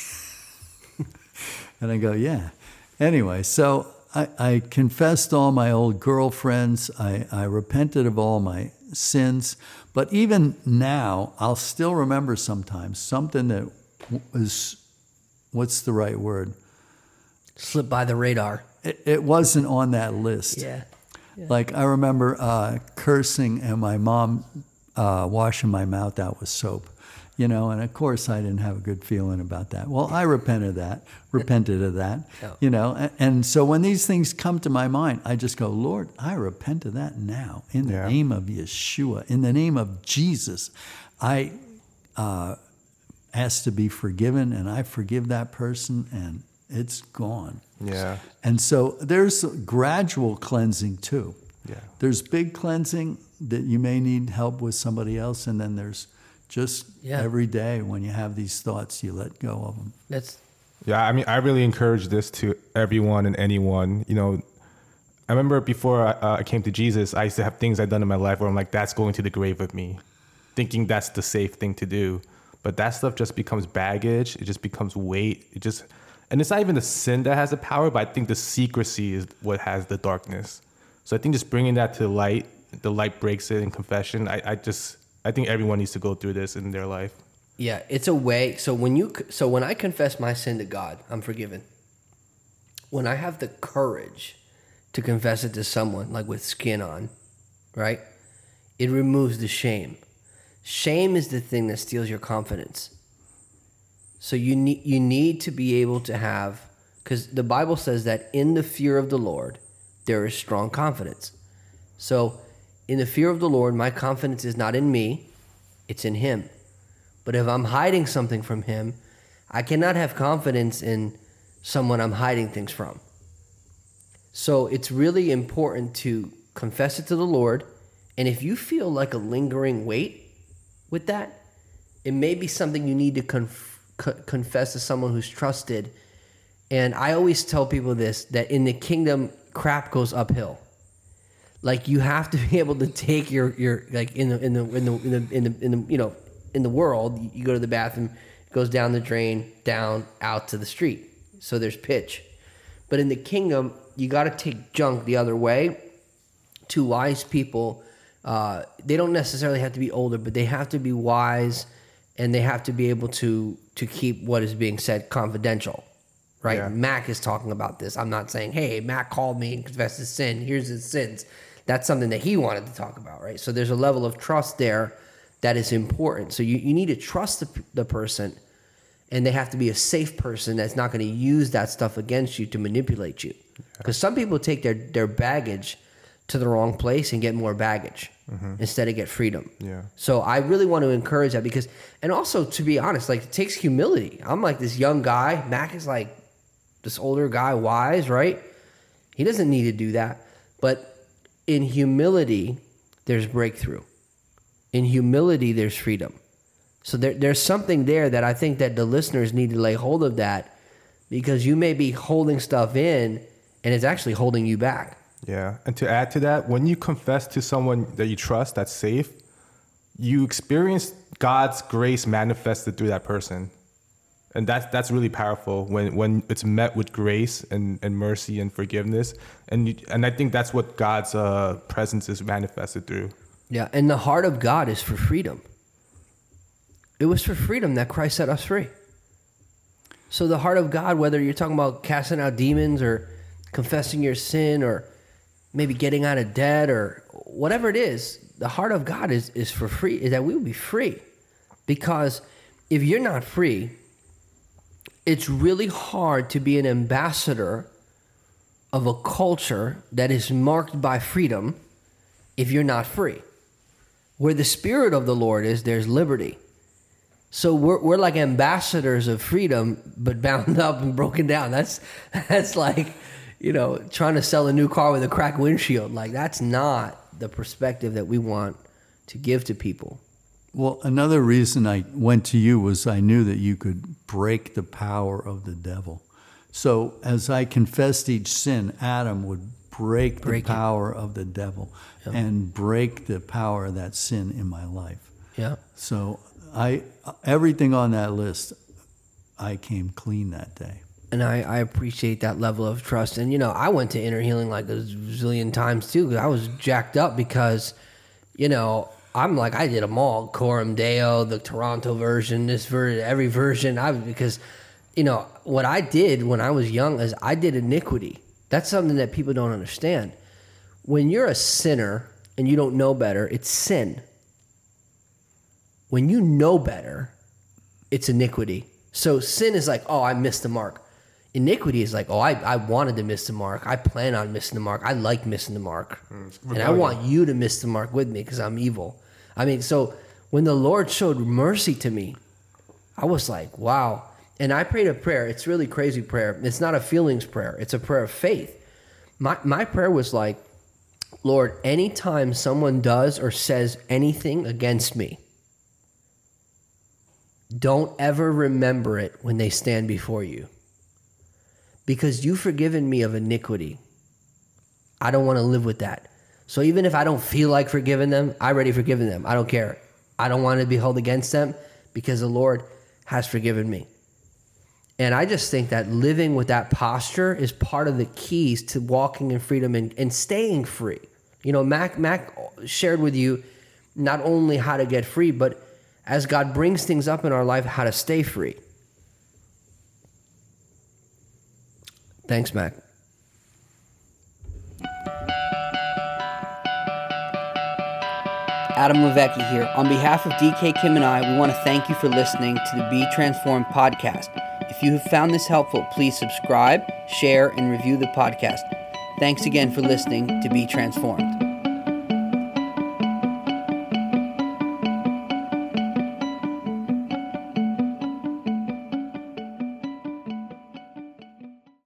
Speaker 2: and I go, Yeah. Anyway, so I, I confessed all my old girlfriends. I, I repented of all my sins. But even now, I'll still remember sometimes something that was, what's the right word?
Speaker 1: Slip by the radar.
Speaker 2: It, it wasn't on that list.
Speaker 1: Yeah.
Speaker 2: Like I remember uh, cursing, and my mom uh, washing my mouth out with soap. You know, and of course I didn't have a good feeling about that. Well, I repented of that, repented of that.
Speaker 1: Yeah.
Speaker 2: You know, and, and so when these things come to my mind, I just go, Lord, I repent of that now in the
Speaker 3: Yeah.
Speaker 2: name of Yeshua, in the name of Jesus. I uh, ask to be forgiven, and I forgive that person, and it's gone.
Speaker 3: Yeah.
Speaker 2: And so there's gradual cleansing too.
Speaker 3: Yeah.
Speaker 2: There's big cleansing that you may need help with somebody else, and then there's just
Speaker 1: Yeah.
Speaker 2: every day when you have these thoughts, you let go of them.
Speaker 1: That's
Speaker 3: Yeah, I mean, I really encourage this to everyone and anyone. You know, I remember before I, uh, I came to Jesus, I used to have things I'd done in my life where I'm like, that's going to the grave with me, thinking that's the safe thing to do. But that stuff just becomes baggage. It just becomes weight. It just, and it's not even the sin that has the power, but I think the secrecy is what has the darkness. So I think just bringing that to the light, the light breaks it in confession. I, I just, I think everyone needs to go through this in their life.
Speaker 1: Yeah, it's a way. So when you so when I confess my sin to God, I'm forgiven. When I have the courage to confess it to someone, like with skin on, right? It removes the shame. Shame is the thing that steals your confidence. So you need you need to be able to have because the Bible says that in the fear of the Lord there is strong confidence. So in the fear of the Lord, my confidence is not in me, it's in Him. But if I'm hiding something from Him, I cannot have confidence in someone I'm hiding things from. So it's really important to confess it to the Lord. And if you feel like a lingering weight with that, it may be something you need to conf- co- confess to someone who's trusted. And I always tell people this that in the kingdom, crap goes uphill. Like you have to be able to take your your like in the in the in the in the in the, in the you know in the world you- go to the bathroom goes down the drain down out to the street so there's pitch but in the kingdom you got to take junk the other way to wise people uh, they don't necessarily have to be older but they have to be wise and they have to be able to to keep what is being said confidential right?
Speaker 3: Yeah.
Speaker 1: mac is talking about this. I'm not saying hey mac called me and confessed his sin. Here's his sins. That's something that he wanted to talk about right? So there's a level of trust there that is important. So you, you need to trust the, the person and they have to be a safe person that's not going to use that stuff against you to manipulate you. Because some people take their, their baggage to the wrong place and get more baggage mm-hmm. instead of get freedom.
Speaker 3: Yeah.
Speaker 1: So I really want to encourage that because, and also to be honest, like it takes humility. I'm like this young guy. Mac is like this older guy, wise, right? He doesn't need to do that. But in humility, there's breakthrough. In humility, there's freedom. So there, there's something there that I think that the listeners need to lay hold of that because you may be holding stuff in and it's actually holding you back.
Speaker 3: Yeah. And to add to that, when you confess to someone that you trust that's safe, you experience God's grace manifested through that person. And that's that's really powerful when, when it's met with grace and, and mercy and forgiveness. And you, and I think that's what God's uh, presence is manifested through.
Speaker 1: Yeah, and the heart of God is for freedom. It was for freedom that Christ set us free. So the heart of God, whether you're talking about casting out demons or confessing your sin or maybe getting out of debt or whatever it is, the heart of God is, is for free, is that we will be free. Because if you're not free, it's really hard to be an ambassador of a culture that is marked by freedom if you're not free. Where the Spirit of the Lord is, there's liberty. So we're, we're like ambassadors of freedom, but bound up and broken down. That's that's like, you know, trying to sell a new car with a cracked windshield. Like that's not the perspective that we want to give to people.
Speaker 2: Well, another reason I went to you was I knew that you could break the power of the devil. So as I confessed each sin, Adam would break,
Speaker 1: Break
Speaker 2: the power of the devil and break the power of that sin in my life.
Speaker 1: Yeah.
Speaker 2: So I everything on that list, I came clean that day.
Speaker 1: And I, I appreciate that level of trust. And, you know, I went to inner healing like a zillion times too, I was jacked up because, you know, I'm like, I did them all Coram Deo, the Toronto version, this version, every version. I Because, you know, what I did when I was young is I did iniquity. That's something that people don't understand. When you're a sinner and you don't know better, it's sin. when you know better, it's iniquity. So sin is like, oh, I missed the mark. Iniquity is like, oh, I, I wanted to miss the mark. I plan on missing the mark. I like missing the mark. Mm, and I want you to miss the mark with me because I'm evil. I mean, so when the Lord showed mercy to me, I was like, wow. And I prayed a prayer. It's really crazy prayer. It's not a feelings prayer. It's a prayer of faith. My my prayer was like, Lord, anytime someone does or says anything against me, don't ever remember it when they stand before you. Because you've forgiven me of iniquity. I don't want to live with that. So even if I don't feel like forgiving them, I already forgiven them. I don't care. I don't want to be held against them because the Lord has forgiven me. And I just think that living with that posture is part of the keys to walking in freedom and, and staying free. You know, Mac Mac shared with you not only how to get free, but as God brings things up in our life, how to stay free. Thanks, Mac.
Speaker 4: Adam LiVecchi here. On behalf of DK Kim and I, we want to thank you for listening to the Be Transformed podcast. If you have found this helpful, please subscribe, share, and review the podcast. Thanks again for listening to Be Transformed.